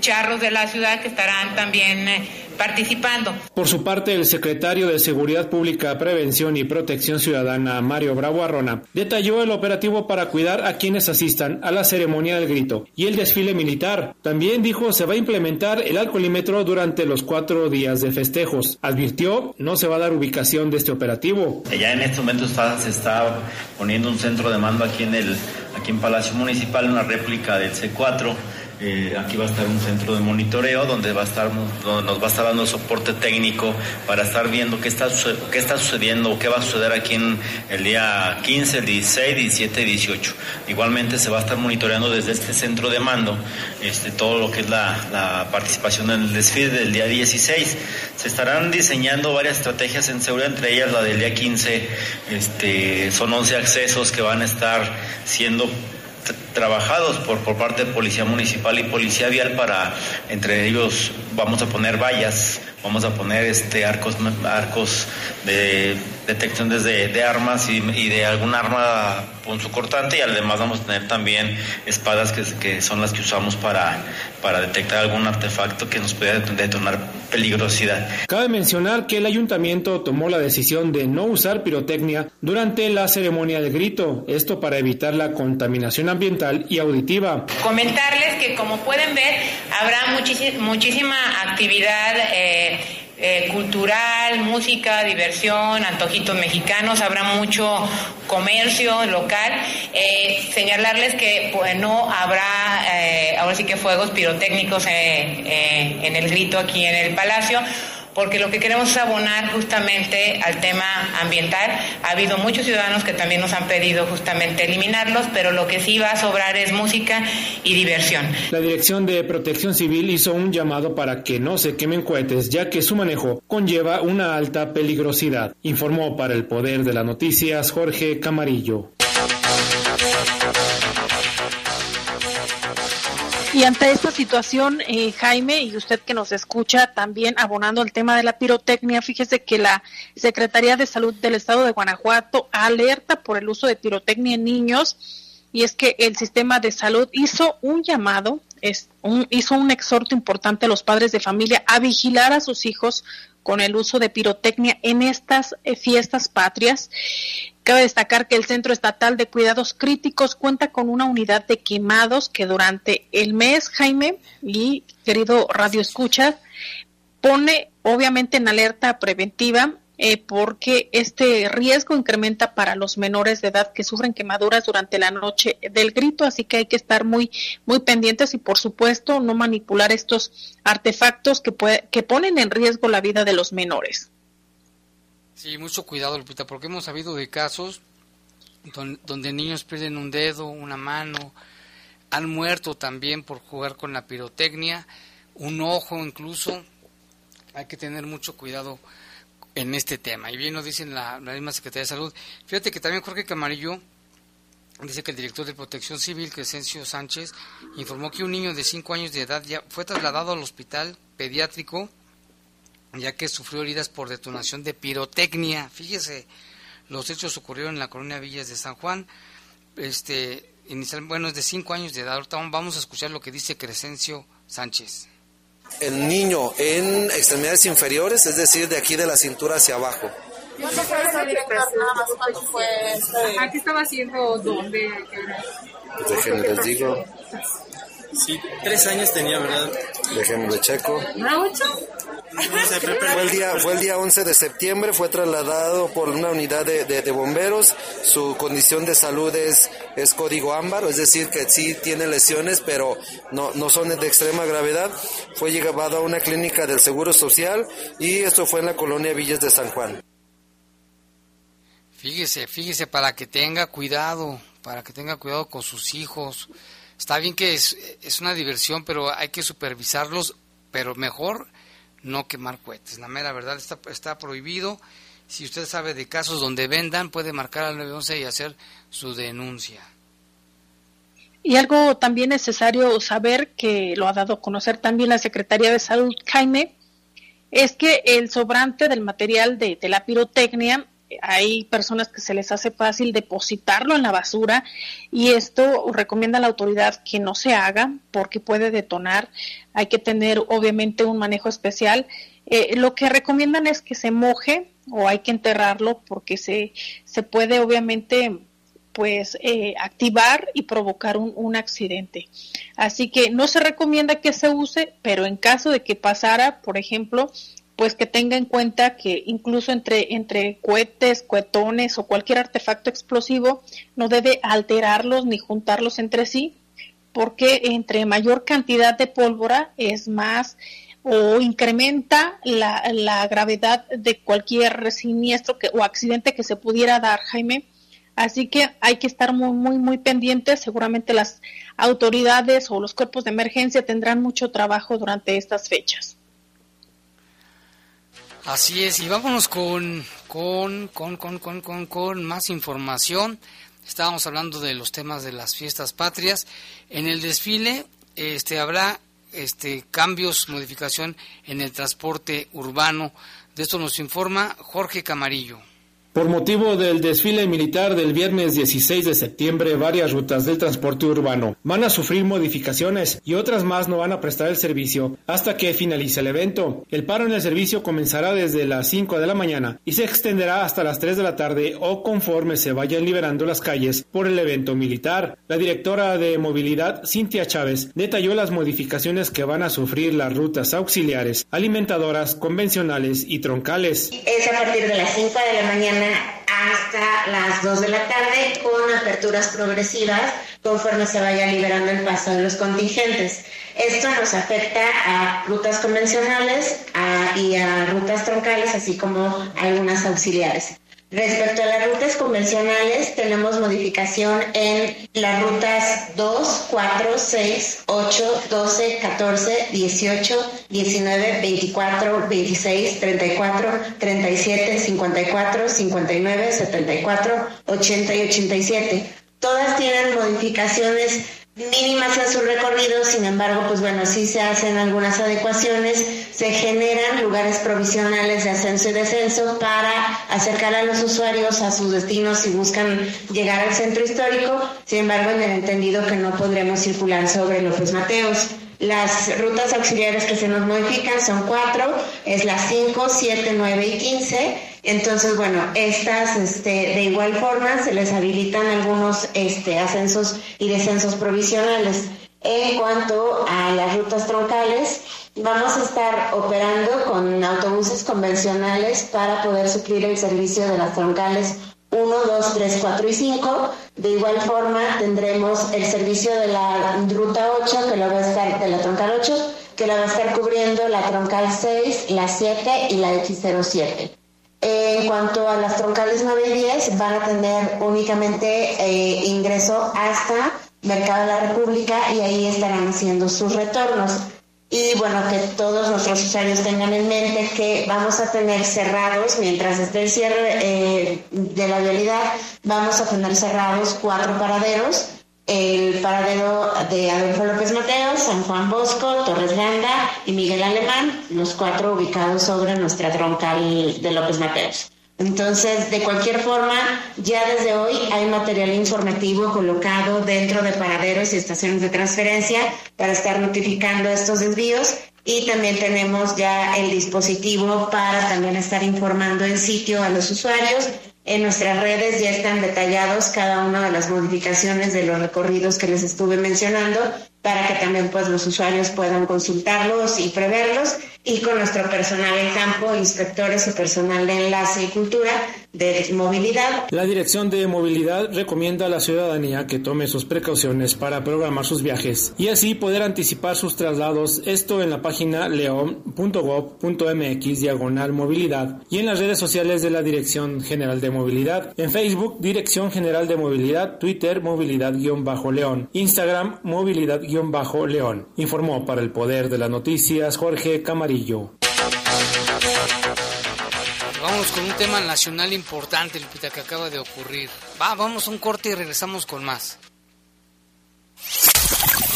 S26: charros de la ciudad que estarán también eh, participando.
S25: Por su parte, el secretario de Seguridad Pública, Prevención y Protección Ciudadana, Mario Bravo Arrona, detalló el operativo para cuidar a quienes asistan a la ceremonia del grito y el desfile militar. También dijo se va a implementar el alcoholímetro durante los cuatro días de festejos. Advirtió no se va a dar ubicación de este operativo.
S27: Ya en este momento está- se está poniendo un centro de mando aquí en el aquí en Palacio Municipal, una réplica del C4. Eh, aquí va a estar un centro de monitoreo donde va a estar nos va a estar dando soporte técnico para estar viendo qué está qué está sucediendo qué va a suceder aquí en el día 15, el 16, 17 y 18. Igualmente se va a estar monitoreando desde este centro de mando este, todo lo que es la, la participación en el desfile del día 16. Se estarán diseñando varias estrategias en seguridad, entre ellas la del día 15. Este, son 11 accesos que van a estar siendo trabajados por, por parte de Policía Municipal y Policía Vial para, entre ellos, vamos a poner vallas, vamos a poner este arcos, arcos de detección desde de armas y, y, de algún arma cortante y además vamos a tener también espadas que, que, son las que usamos para, para detectar algún artefacto que nos pueda detonar peligrosidad.
S25: Cabe mencionar que el ayuntamiento tomó la decisión de no usar pirotecnia durante la ceremonia de grito, esto para evitar la contaminación ambiental y auditiva.
S26: Comentarles que como pueden ver habrá muchísima actividad eh, eh, cultural, música, diversión, antojitos mexicanos, habrá mucho comercio local. Eh, señalarles que no habrá, eh, ahora sí que fuegos pirotécnicos en el grito aquí en el Palacio porque lo que queremos es abonar justamente al tema ambiental. Ha habido muchos ciudadanos que también nos han pedido justamente eliminarlos, pero lo que sí va a sobrar es música y diversión.
S25: La Dirección de Protección Civil hizo un llamado para que no se quemen cohetes, ya que su manejo conlleva una alta peligrosidad. Informó para el Poder de las Noticias Jorge Camarillo.
S4: Y ante esta situación, eh, Jaime, y usted que nos escucha también abonando el tema de la pirotecnia, fíjese que la Secretaría de Salud del Estado de Guanajuato alerta por el uso de pirotecnia en niños y es que el sistema de salud hizo un llamado, es un, hizo un exhorto importante a los padres de familia a vigilar a sus hijos con el uso de pirotecnia en estas eh, fiestas patrias. Cabe destacar que el Centro Estatal de Cuidados Críticos cuenta con una unidad de quemados que durante el mes, Jaime y querido Radio Escucha, pone obviamente en alerta preventiva eh, porque este riesgo incrementa para los menores de edad que sufren quemaduras durante la noche del grito, así que hay que estar muy muy pendientes y por supuesto no manipular estos artefactos que que ponen en riesgo la vida de los menores.
S3: Sí, mucho cuidado, Lupita, porque hemos sabido de casos donde, niños pierden un dedo, una mano, han muerto también por jugar con la pirotecnia, un ojo incluso. Hay que tener mucho cuidado en este tema. Y bien nos dicen la, la misma Secretaría de Salud. Fíjate que también Jorge Camarillo dice que el director de Protección Civil, Crescencio Sánchez, informó que un niño de 5 años de edad ya fue trasladado al hospital pediátrico ya que sufrió heridas por detonación de pirotecnia. Fíjese, los hechos ocurrieron en la colonia Villas de San Juan. Este, inicial, bueno, es de cinco años de edad. Ahorita vamos a escuchar lo que dice Crescencio Sánchez.
S28: El niño en extremidades inferiores, es decir, de aquí de la cintura hacia abajo.
S4: ¿Qué estaba haciendo? ¿Dónde?
S28: Déjenme les digo.
S29: Sí, tres años tenía, ¿verdad?
S28: Déjenme checo.
S4: ¿No, ocho?
S28: Fue el, día, fue el día 11 de septiembre, fue trasladado por una unidad de, de, bomberos. Su condición de salud es, es código ámbar, es decir, que sí tiene lesiones, pero no, no son de extrema gravedad. Fue llevado a una clínica del Seguro Social y esto fue en la colonia Villas de San Juan.
S3: Fíjese, fíjese, para que tenga cuidado, para que tenga cuidado con sus hijos. Está bien que es, es una diversión, pero hay que supervisarlos, pero mejor no quemar cohetes. La mera verdad está, está prohibido. Si usted sabe de casos donde vendan, puede marcar al 911 y hacer su denuncia.
S4: Y algo también necesario saber, que lo ha dado a conocer también la Secretaría de Salud, Jaime, es que el sobrante del material de, de la pirotecnia hay personas que se les hace fácil depositarlo en la basura y esto recomienda la autoridad que no se haga porque puede detonar. Hay que tener obviamente un manejo especial. Eh, lo que recomiendan es que se moje o hay que enterrarlo porque se, se puede obviamente pues eh, activar y provocar un, un, accidente. Así que no se recomienda que se use, pero en caso de que pasara, por ejemplo, pues que tenga en cuenta que incluso entre, entre cohetes, cohetones o cualquier artefacto explosivo no debe alterarlos ni juntarlos entre sí
S30: porque entre mayor cantidad de pólvora es más o incrementa la, la gravedad de cualquier siniestro que, o accidente que se pudiera dar, Jaime. Así que hay que estar muy, muy, muy pendientes. Seguramente las autoridades o los cuerpos de emergencia tendrán mucho trabajo durante estas fechas.
S3: Así es, y vámonos con, con, con, con, con, con, con más información. Estábamos hablando de los temas de las fiestas patrias. En el desfile este, habrá este, cambios, modificación en el transporte urbano. De esto nos informa Jorge Camarillo.
S25: Por motivo del desfile militar del viernes 16 de septiembre, varias rutas del transporte urbano van a sufrir modificaciones y otras más no van a prestar el servicio hasta que finalice el evento. El paro en el servicio comenzará desde las 5 de la mañana y se extenderá hasta las 3 de la tarde o conforme se vayan liberando las calles por el evento militar. La directora de movilidad, Cintia Chávez, detalló las modificaciones que van a sufrir las rutas auxiliares, alimentadoras, convencionales y troncales.
S31: Es a partir de las 5 de la mañana hasta las 2 de la tarde con aperturas progresivas conforme se vaya liberando el paso de los contingentes. Esto nos afecta a rutas convencionales y a rutas troncales, así como algunas auxiliares. Respecto a las rutas convencionales, tenemos modificación en las rutas 2, 4, 6, 8, 12, 14, 18, 19, 24, 26, 34, 37, 54, 59, 74, 80 y 87. Todas tienen modificaciones mínimas en su recorrido, sin embargo, pues bueno, sí se hacen algunas adecuaciones, se generan lugares provisionales de ascenso y descenso para acercar a los usuarios a sus destinos si buscan llegar al centro histórico, sin embargo, en el entendido que no podremos circular sobre López Mateos. Las rutas auxiliares que se nos modifican son cuatro, es las 5, 7, 9 y 15. Entonces, bueno, estas este, de igual forma se les habilitan algunos este, ascensos y descensos provisionales. En cuanto a las rutas troncales, vamos a estar operando con autobuses convencionales para poder suplir el servicio de las troncales 1, 2, 3, 4 y 5. De igual forma tendremos el servicio de la ruta 8, que lo va a estar, de la troncal 8, que la va a estar cubriendo la troncal 6, la 7 y la X07. En cuanto a las troncales 9 y 10, van a tener únicamente eh, ingreso hasta Mercado de la República y ahí estarán haciendo sus retornos y bueno, que todos nuestros usuarios tengan en mente que vamos a tener cerrados, mientras esté el cierre eh, de la vialidad, vamos a tener cerrados cuatro paraderos. El paradero de Adolfo López Mateos, San Juan Bosco, Torres Ganda y Miguel Alemán, los cuatro ubicados sobre nuestra troncal de López Mateos. Entonces, de cualquier forma, ya desde hoy hay material informativo colocado dentro de paraderos y estaciones de transferencia para estar notificando estos desvíos y también tenemos ya el dispositivo para también estar informando en sitio a los usuarios. En nuestras redes ya están detallados cada una de las modificaciones de los recorridos que les estuve mencionando para que también pues los usuarios puedan consultarlos y preverlos y con nuestro personal en campo, inspectores y personal de enlace y cultura de movilidad.
S25: La Dirección de Movilidad recomienda a la ciudadanía que tome sus precauciones para programar sus viajes y así poder anticipar sus traslados, esto en la página leon.gov.mx diagonal movilidad y en las redes sociales de la Dirección General de Movilidad, en Facebook Dirección General de Movilidad, Twitter Movilidad-León, Instagram Movilidad-León. Informó para el Poder de las Noticias Jorge Camarillo.
S3: Vamos con un tema nacional importante, Lupita, que acaba de ocurrir. Va, vamos a un corte y regresamos con más.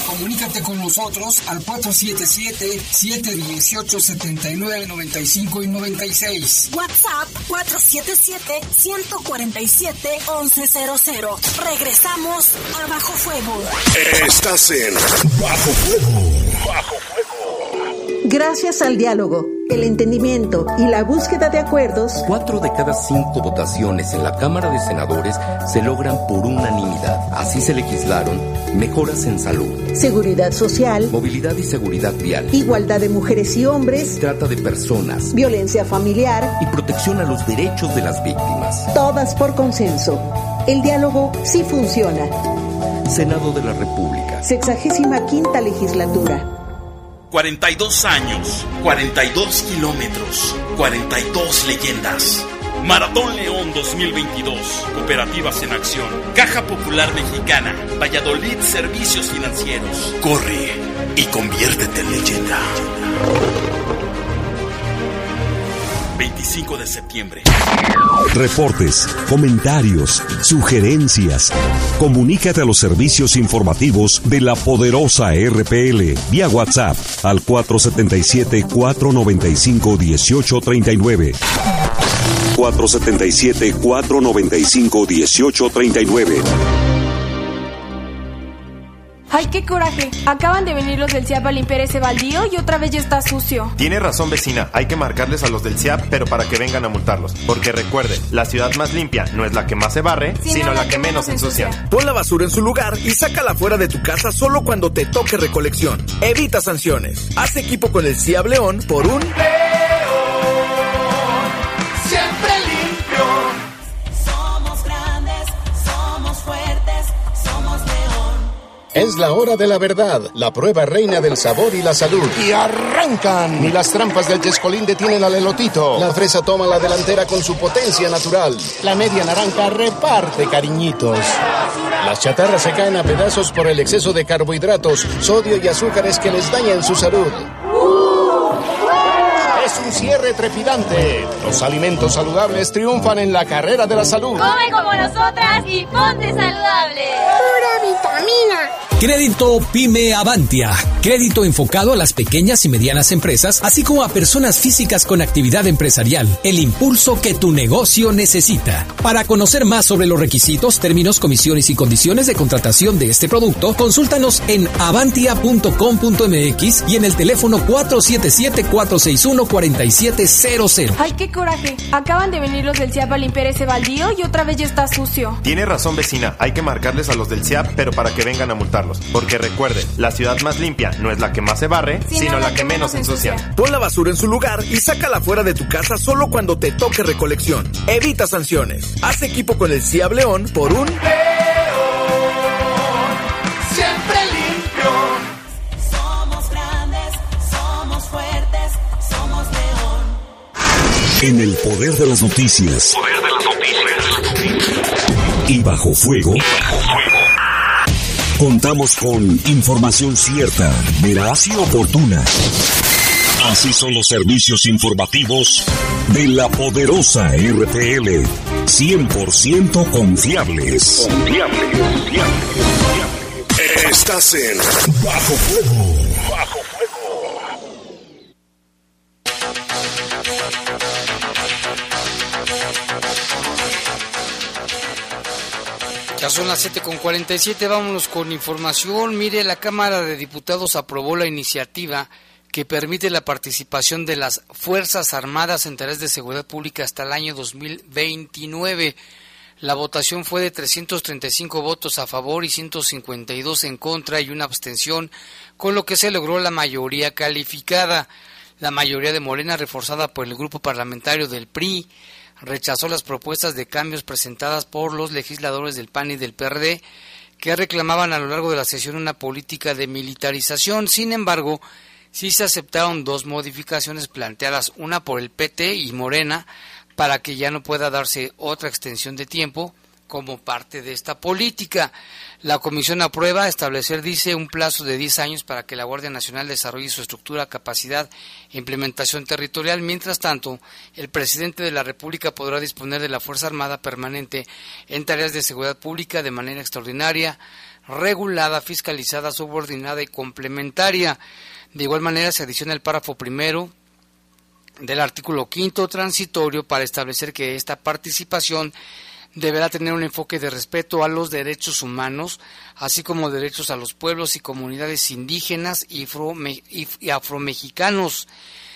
S2: Comunícate con nosotros al 477-718-7995 y 96. WhatsApp 477-147-1100. Regresamos a Bajo Fuego.
S16: Estás en Bajo Fuego. Bajo Fuego.
S32: Gracias al diálogo, el entendimiento y la búsqueda de acuerdos,
S33: cuatro de cada cinco votaciones en la Cámara de Senadores se logran por unanimidad. Así se legislaron mejoras en salud,
S32: seguridad social,
S33: movilidad y seguridad vial,
S32: igualdad de mujeres y hombres,
S33: trata de personas,
S32: violencia familiar
S33: y protección a los derechos de las víctimas.
S32: Todas por consenso. El diálogo sí funciona.
S33: Senado de la República.
S32: Sexagésima quinta legislatura.
S34: 42 años, 42 kilómetros, 42 leyendas. Maratón León 2022. Cooperativas en acción. Caja Popular Mexicana. Valladolid Servicios Financieros. Corre y conviértete en leyenda. 25 de septiembre.
S9: Reportes, comentarios, sugerencias. Comunícate a los servicios informativos de la poderosa RPL vía WhatsApp al 477-495-1839. 477-495-1839.
S35: ¡Ay, qué coraje! Acaban de venir los del CIAP a limpiar ese baldío y otra vez ya está sucio.
S6: Tiene razón, vecina. Hay que marcarles a los del CIAP, pero para que vengan a multarlos. Porque recuerde, la ciudad más limpia no es la que más se barre, sino, la, que, menos ensucia.
S7: Pon la basura en su lugar y sácala fuera de tu casa solo cuando te toque recolección. Evita sanciones. Haz equipo con el CIAP León por un...
S36: Es la hora de la verdad, la prueba reina del sabor y la salud.
S37: Y arrancan.
S36: Ni las trampas del chescolín detienen al elotito. La fresa toma la delantera con su potencia natural. La media naranja reparte cariñitos. Las chatarras se caen a pedazos por el exceso de carbohidratos, sodio y azúcares que les dañan su salud. Es un cierre trepidante. Los alimentos saludables triunfan en la carrera de la salud.
S38: Come como nosotras y ponte saludable. Pura vitamina.
S13: Crédito Pyme Avantia. Crédito enfocado a las pequeñas y medianas empresas, así como a personas físicas con actividad empresarial. El impulso que tu negocio necesita. Para conocer más sobre los requisitos, términos, comisiones y condiciones de contratación de este producto, consúltanos en avantia.com.mx y en el teléfono 477-461-4700.
S35: ¡Ay, qué coraje! Acaban de venir los del CIAP a limpiar ese baldío y otra vez ya está sucio.
S6: Tiene razón, vecina. Hay que marcarles a los del CIAP, pero para que vengan a Porque recuerde, la ciudad más limpia no es la que más se barre, sino, la, que, menos ensucia.
S7: Pon la basura en su lugar y sácala fuera de tu casa solo cuando te toque recolección. Evita sanciones. Haz equipo con el CIAB León por un...
S38: Siempre limpio. Somos grandes, somos fuertes, somos león.
S9: En el poder de las noticias.
S16: Poder de las noticias.
S9: Y bajo fuego. Contamos con información cierta, veraz y oportuna. Así son los servicios informativos de la poderosa RPL. 100% confiables.
S16: Confiable, confiable, confiable. Estás en Bajo Fuego.
S3: Ya son las 7 con 47, vámonos con información. Mire, la Cámara de Diputados aprobó la iniciativa que permite la participación de las Fuerzas Armadas en tareas de seguridad pública hasta el año 2029. La votación fue de 335 votos a favor y 152 en contra y una abstención, con lo que se logró la mayoría calificada. La mayoría de Morena, reforzada por el grupo parlamentario del PRI, rechazó las propuestas de cambios presentadas por los legisladores del PAN y del PRD, que reclamaban a lo largo de la sesión una política de militarización. Sin embargo, sí se aceptaron dos modificaciones planteadas, una por el PT y Morena, para que ya no pueda darse otra extensión de tiempo como parte de esta política. La comisión aprueba establecer, dice, un plazo de 10 años para que la Guardia Nacional desarrolle su estructura, capacidad e implementación territorial. Mientras tanto, el presidente de la República podrá disponer de la Fuerza Armada permanente en tareas de seguridad pública de manera extraordinaria, regulada, fiscalizada, subordinada y complementaria. De igual manera, se adiciona el párrafo primero del artículo quinto transitorio para establecer que esta participación deberá tener un enfoque de respeto a los derechos humanos, así como derechos a los pueblos y comunidades indígenas y, afrome- y- y afromexicanos.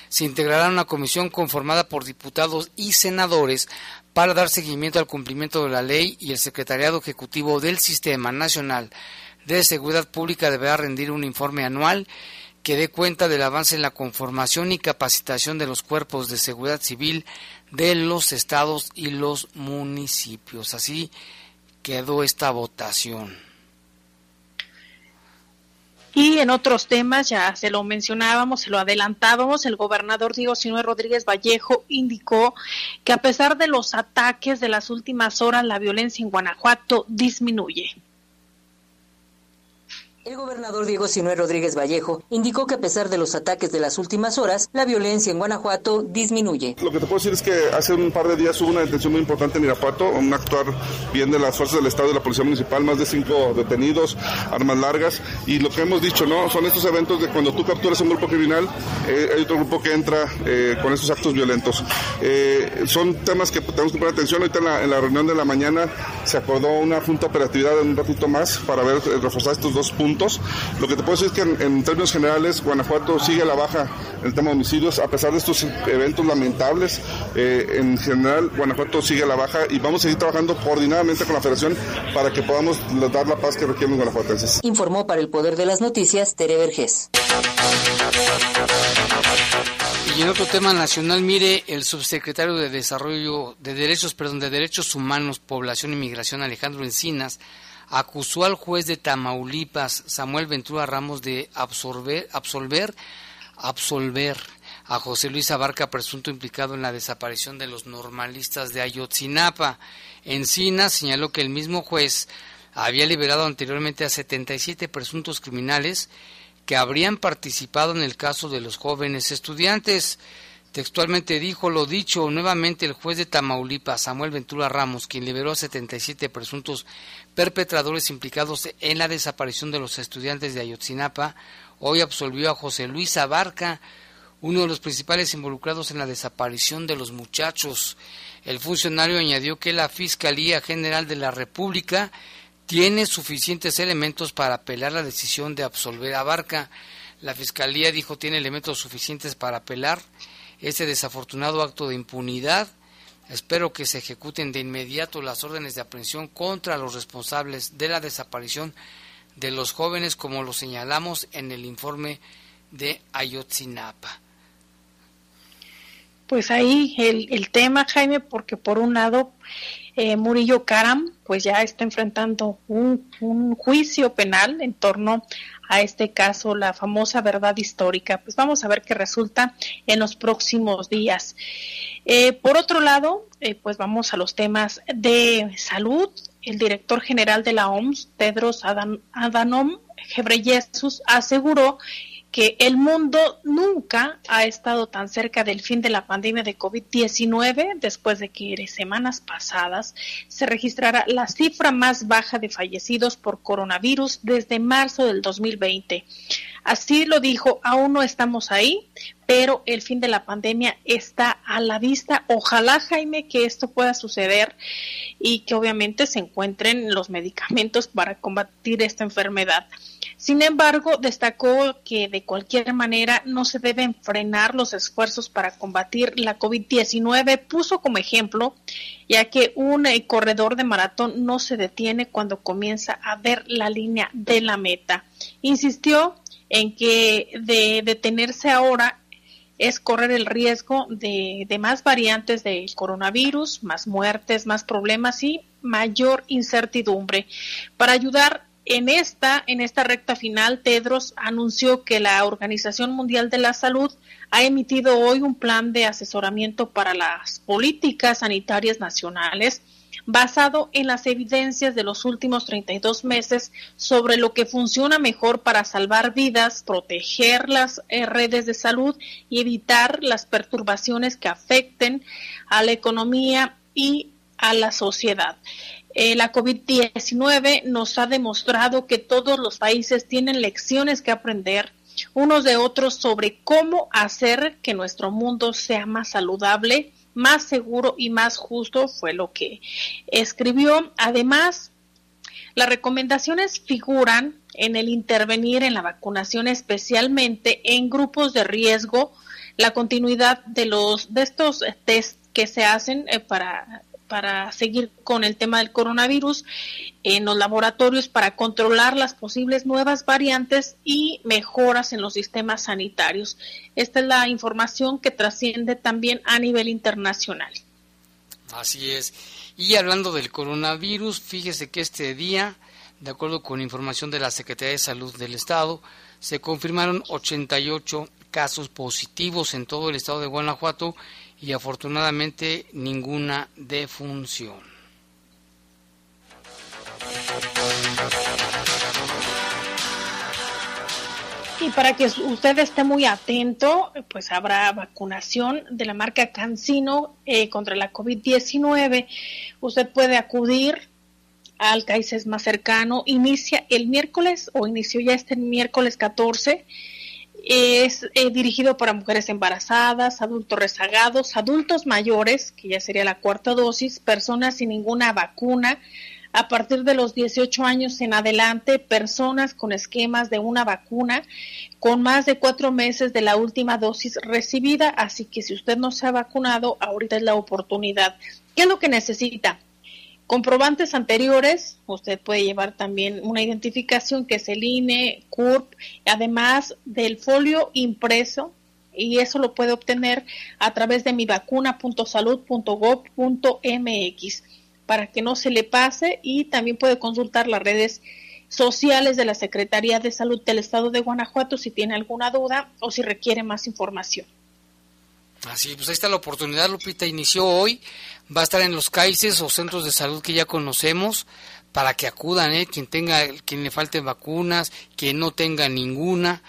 S3: Se integrará una comisión conformada por diputados y senadores para dar seguimiento al cumplimiento de la ley y el Secretariado Ejecutivo del Sistema Nacional de Seguridad Pública deberá rendir un informe anual que dé cuenta del avance en la conformación y capacitación de los cuerpos de seguridad civil de los estados y los municipios. Así quedó esta votación.
S4: Y en otros temas, ya se lo mencionábamos, se lo adelantábamos, el gobernador Diego Sinue Rodríguez Vallejo indicó que a pesar de los ataques de las últimas horas, la violencia en Guanajuato disminuye.
S37: El gobernador Diego Sinue Rodríguez Vallejo indicó que a pesar de los ataques de las últimas horas, la violencia en Guanajuato disminuye.
S39: Lo que te puedo decir es que hace un par de días hubo una detención muy importante en Irapuato, un actuar bien de las fuerzas del Estado y de la Policía Municipal, más de cinco detenidos, armas largas, y lo que hemos dicho, ¿no? Son estos eventos de cuando tú capturas un grupo criminal, eh, hay otro grupo que entra eh, con esos actos violentos. Eh, son temas que tenemos que poner atención. Ahorita en la, reunión de la mañana se acordó una junta operatividad en un ratito más para ver, reforzar estos dos puntos lo que te puedo decir es que en, términos generales Guanajuato sigue a la baja en el tema de homicidios, a pesar de estos eventos lamentables, eh, en general Guanajuato sigue a la baja y vamos a seguir trabajando coordinadamente con la federación para que podamos dar la paz que requieren los guanajuatenses.
S37: Informó para el Poder de las Noticias Tere Vergés.
S3: Y en otro tema nacional, mire, el subsecretario de Desarrollo de Derechos, perdón, de Derechos Humanos, Población y Migración, Alejandro Encinas, acusó al juez de Tamaulipas, Samuel Ventura Ramos, de absorber, absolver, absolver a José Luis Abarca, presunto implicado en la desaparición de los normalistas de Ayotzinapa. Encina señaló que el mismo juez había liberado anteriormente a 77 presuntos criminales que habrían participado en el caso de los jóvenes estudiantes. Textualmente dijo lo dicho nuevamente el juez de Tamaulipas, Samuel Ventura Ramos, quien liberó a 77 presuntos perpetradores implicados en la desaparición de los estudiantes de Ayotzinapa, hoy absolvió a José Luis Abarca, uno de los principales involucrados en la desaparición de los muchachos. El funcionario añadió que la Fiscalía General de la República tiene suficientes elementos para apelar la decisión de absolver a Abarca. La Fiscalía dijo tiene elementos suficientes para apelar ese desafortunado acto de impunidad. Espero que se ejecuten de inmediato las órdenes de aprehensión contra los responsables de la desaparición de los jóvenes, como lo señalamos en el informe de Ayotzinapa.
S4: Pues ahí el, tema, Jaime, porque por un lado eh, Murillo Karam pues ya está enfrentando un, un, juicio penal en torno a este caso, la famosa verdad histórica. Pues vamos a ver qué resulta en los próximos días. Eh, por otro lado, eh, pues vamos a los temas de salud. El director general de la OMS, Tedros Adhanom Ghebreyesus, aseguró que el mundo nunca ha estado tan cerca del fin de la pandemia de COVID-19 después de que semanas pasadas se registrara la cifra más baja de fallecidos por coronavirus desde marzo del 2020. Así lo dijo, aún no estamos ahí, pero el fin de la pandemia está a la vista. Ojalá, Jaime, que esto pueda suceder y que obviamente se encuentren los medicamentos para combatir esta enfermedad. Sin embargo, destacó que de cualquier manera no se deben frenar los esfuerzos para combatir la COVID-19. Puso como ejemplo, ya que un eh, corredor de maratón no se detiene cuando comienza a ver la línea de la meta. Insistió en que de detenerse ahora es correr el riesgo de, de, más variantes del coronavirus, más muertes, más problemas y mayor incertidumbre. Para ayudar en esta, en esta recta final, Tedros anunció que la Organización Mundial de la Salud ha emitido hoy un plan de asesoramiento para las políticas sanitarias nacionales basado en las evidencias de los últimos 32 meses sobre lo que funciona mejor para salvar vidas, proteger las eh, redes de salud y evitar las perturbaciones que afecten a la economía y a la sociedad. Eh, la COVID-19 nos ha demostrado que todos los países tienen lecciones que aprender unos de otros sobre cómo hacer que nuestro mundo sea más saludable, más seguro y más justo, fue lo que escribió. Además, las recomendaciones figuran en el intervenir en la vacunación, especialmente en grupos de riesgo, la continuidad de los de estos test que se hacen eh, para para seguir con el tema del coronavirus en los laboratorios para controlar las posibles nuevas variantes y mejoras en los sistemas sanitarios. Esta es la información que trasciende también a nivel internacional.
S3: Así es. Y hablando del coronavirus, fíjese que este día De acuerdo con información de la Secretaría de Salud del Estado, se confirmaron 88 casos positivos en todo el estado de Guanajuato y afortunadamente ninguna defunción.
S4: Y para que usted esté muy atento, pues habrá vacunación de la marca Cancino eh, contra la COVID-19. Usted puede acudir al CAICES más cercano. Inicia el miércoles o inició ya este miércoles 14. Es eh, dirigido para mujeres embarazadas, adultos rezagados, adultos mayores, que ya sería la cuarta dosis, personas sin ninguna vacuna, a partir de los 18 años en adelante personas con esquemas de una vacuna con más de cuatro meses de la última dosis recibida. Así que si usted no se ha vacunado, ahorita es la oportunidad. ¿Qué es lo que necesita? Comprobantes anteriores, usted puede llevar también una identificación que es el INE, CURP, además del folio impreso y eso lo puede obtener a través de mivacuna.salud.gov.mx para que no se le pase y también puede consultar las redes sociales de la Secretaría de Salud del Estado de Guanajuato si tiene alguna duda o si requiere más información.
S3: Así, pues ahí está la oportunidad, Lupita, inició hoy, va a estar en los CAICES o centros de salud que ya conocemos para que acudan, ¿eh? quien tenga, quien le falten vacunas, quien no tenga ninguna,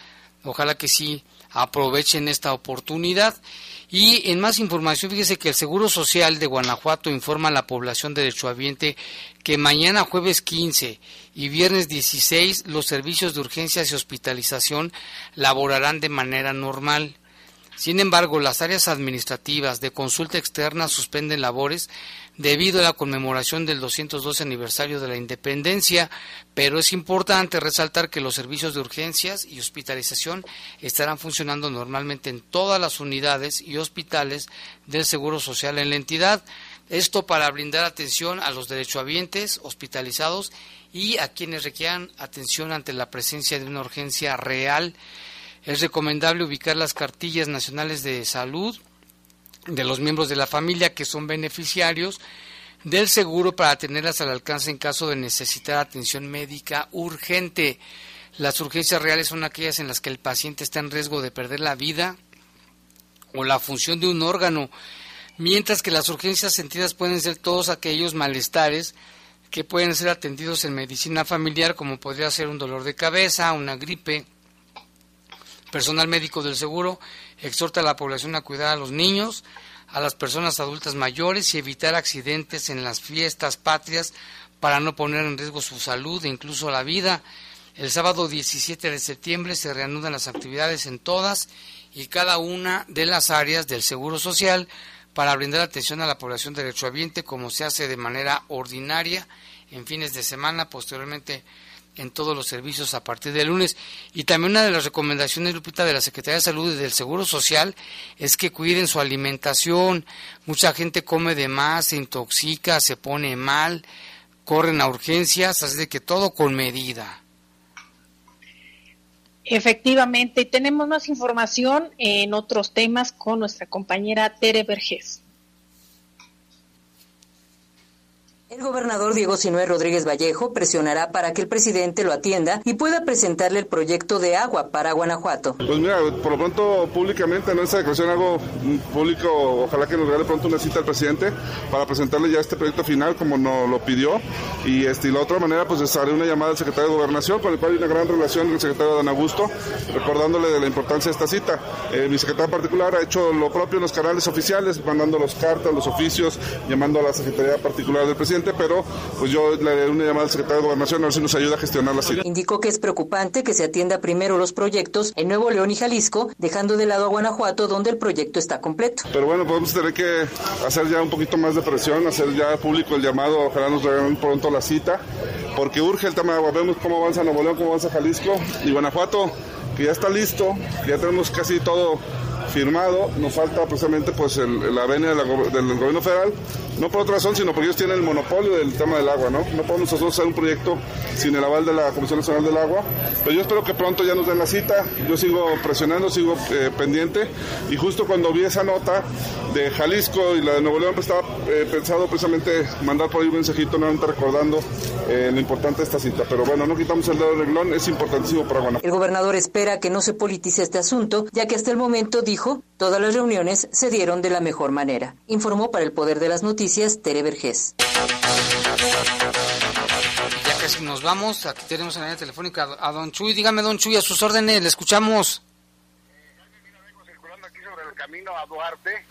S3: ojalá que sí aprovechen esta oportunidad y en más información, fíjese que el Seguro Social de Guanajuato informa a la población derechohabiente que mañana jueves 15 y viernes 16 los servicios de urgencias y hospitalización laborarán de manera normal. Sin embargo, las áreas administrativas de consulta externa suspenden labores debido a la conmemoración del 212 aniversario de la independencia, pero es importante resaltar que los servicios de urgencias y hospitalización estarán funcionando normalmente en todas las unidades y hospitales del Seguro Social en la entidad. Esto para brindar atención a los derechohabientes hospitalizados y a quienes requieran atención ante la presencia de una urgencia real. Es recomendable ubicar las cartillas nacionales de salud de los miembros de la familia que son beneficiarios del seguro para tenerlas al alcance en caso de necesitar atención médica urgente. Las urgencias reales son aquellas en las que el paciente está en riesgo de perder la vida o la función de un órgano, mientras que las urgencias sentidas pueden ser todos aquellos malestares que pueden ser atendidos en medicina familiar, como podría ser un dolor de cabeza, una gripe. Personal médico del seguro exhorta a la población a cuidar a los niños, a las personas adultas mayores y evitar accidentes en las fiestas patrias para no poner en riesgo su salud e incluso la vida. El sábado 17 de septiembre se reanudan las actividades en todas y cada una de las áreas del Seguro Social para brindar atención a la población derechohabiente como se hace de manera ordinaria en fines de semana, posteriormente en todos los servicios a partir del lunes. Y también una de las recomendaciones, Lupita, de la Secretaría de Salud y del Seguro Social es que cuiden su alimentación. Mucha gente come de más, se intoxica, se pone mal, corren a urgencias, así de que todo con medida.
S4: Efectivamente, tenemos más información en otros temas con nuestra compañera Tere Vergés.
S37: El gobernador Diego Sinué Rodríguez Vallejo presionará para que el presidente lo atienda y pueda presentarle el proyecto de agua para Guanajuato.
S39: Pues mira, por lo pronto públicamente en esta declaración hago público, ojalá que nos regale pronto una cita al presidente para presentarle ya este proyecto final como nos lo pidió y, este, la otra manera pues les haré una llamada al secretario de Gobernación con el cual hay una gran relación el secretario Dan Augusto, recordándole de la importancia de esta cita. Eh, mi secretario particular ha hecho lo propio en los canales oficiales, mandando las cartas, los oficios, llamando a la Secretaría particular del presidente pero pues yo le daré una llamada al secretario de Gobernación a ver si nos ayuda a gestionar la cita.
S37: Indicó que es preocupante que se atienda primero los proyectos en Nuevo León y Jalisco, dejando de lado a Guanajuato, donde el proyecto está completo.
S39: Pero bueno, podemos tener que hacer ya un poquito más de presión, hacer ya público el llamado, ojalá nos regalen pronto la cita, porque urge el tema de agua. Vemos cómo avanza Nuevo León, cómo avanza Jalisco y Guanajuato, que ya está listo, ya tenemos casi todo firmado, nos falta precisamente pues el, la venia del gobierno federal, no por otra razón, sino porque ellos tienen el monopolio del tema del agua, ¿no? No podemos nosotros hacer un proyecto sin el aval de la Comisión Nacional del Agua, pero yo espero que pronto ya nos den la cita, yo sigo presionando, sigo eh, pendiente, y justo cuando vi esa nota de Jalisco y la de Nuevo León, pues estaba eh, pensado precisamente mandar por ahí un mensajito nuevamente recordando eh, lo importante de esta cita, pero bueno, no quitamos el dedo del reglón, es importantísimo para Guanajuato.
S37: El gobernador espera que no se politice este asunto, ya que hasta el momento, dijo, todas las reuniones se dieron de la mejor manera. Informó para el Poder de las Noticias Tere Vergés.
S3: Ya casi nos vamos, aquí tenemos en la línea telefónica a don Chuy. Dígame, don Chuy, a sus órdenes, le escuchamos.
S40: el camino a Duarte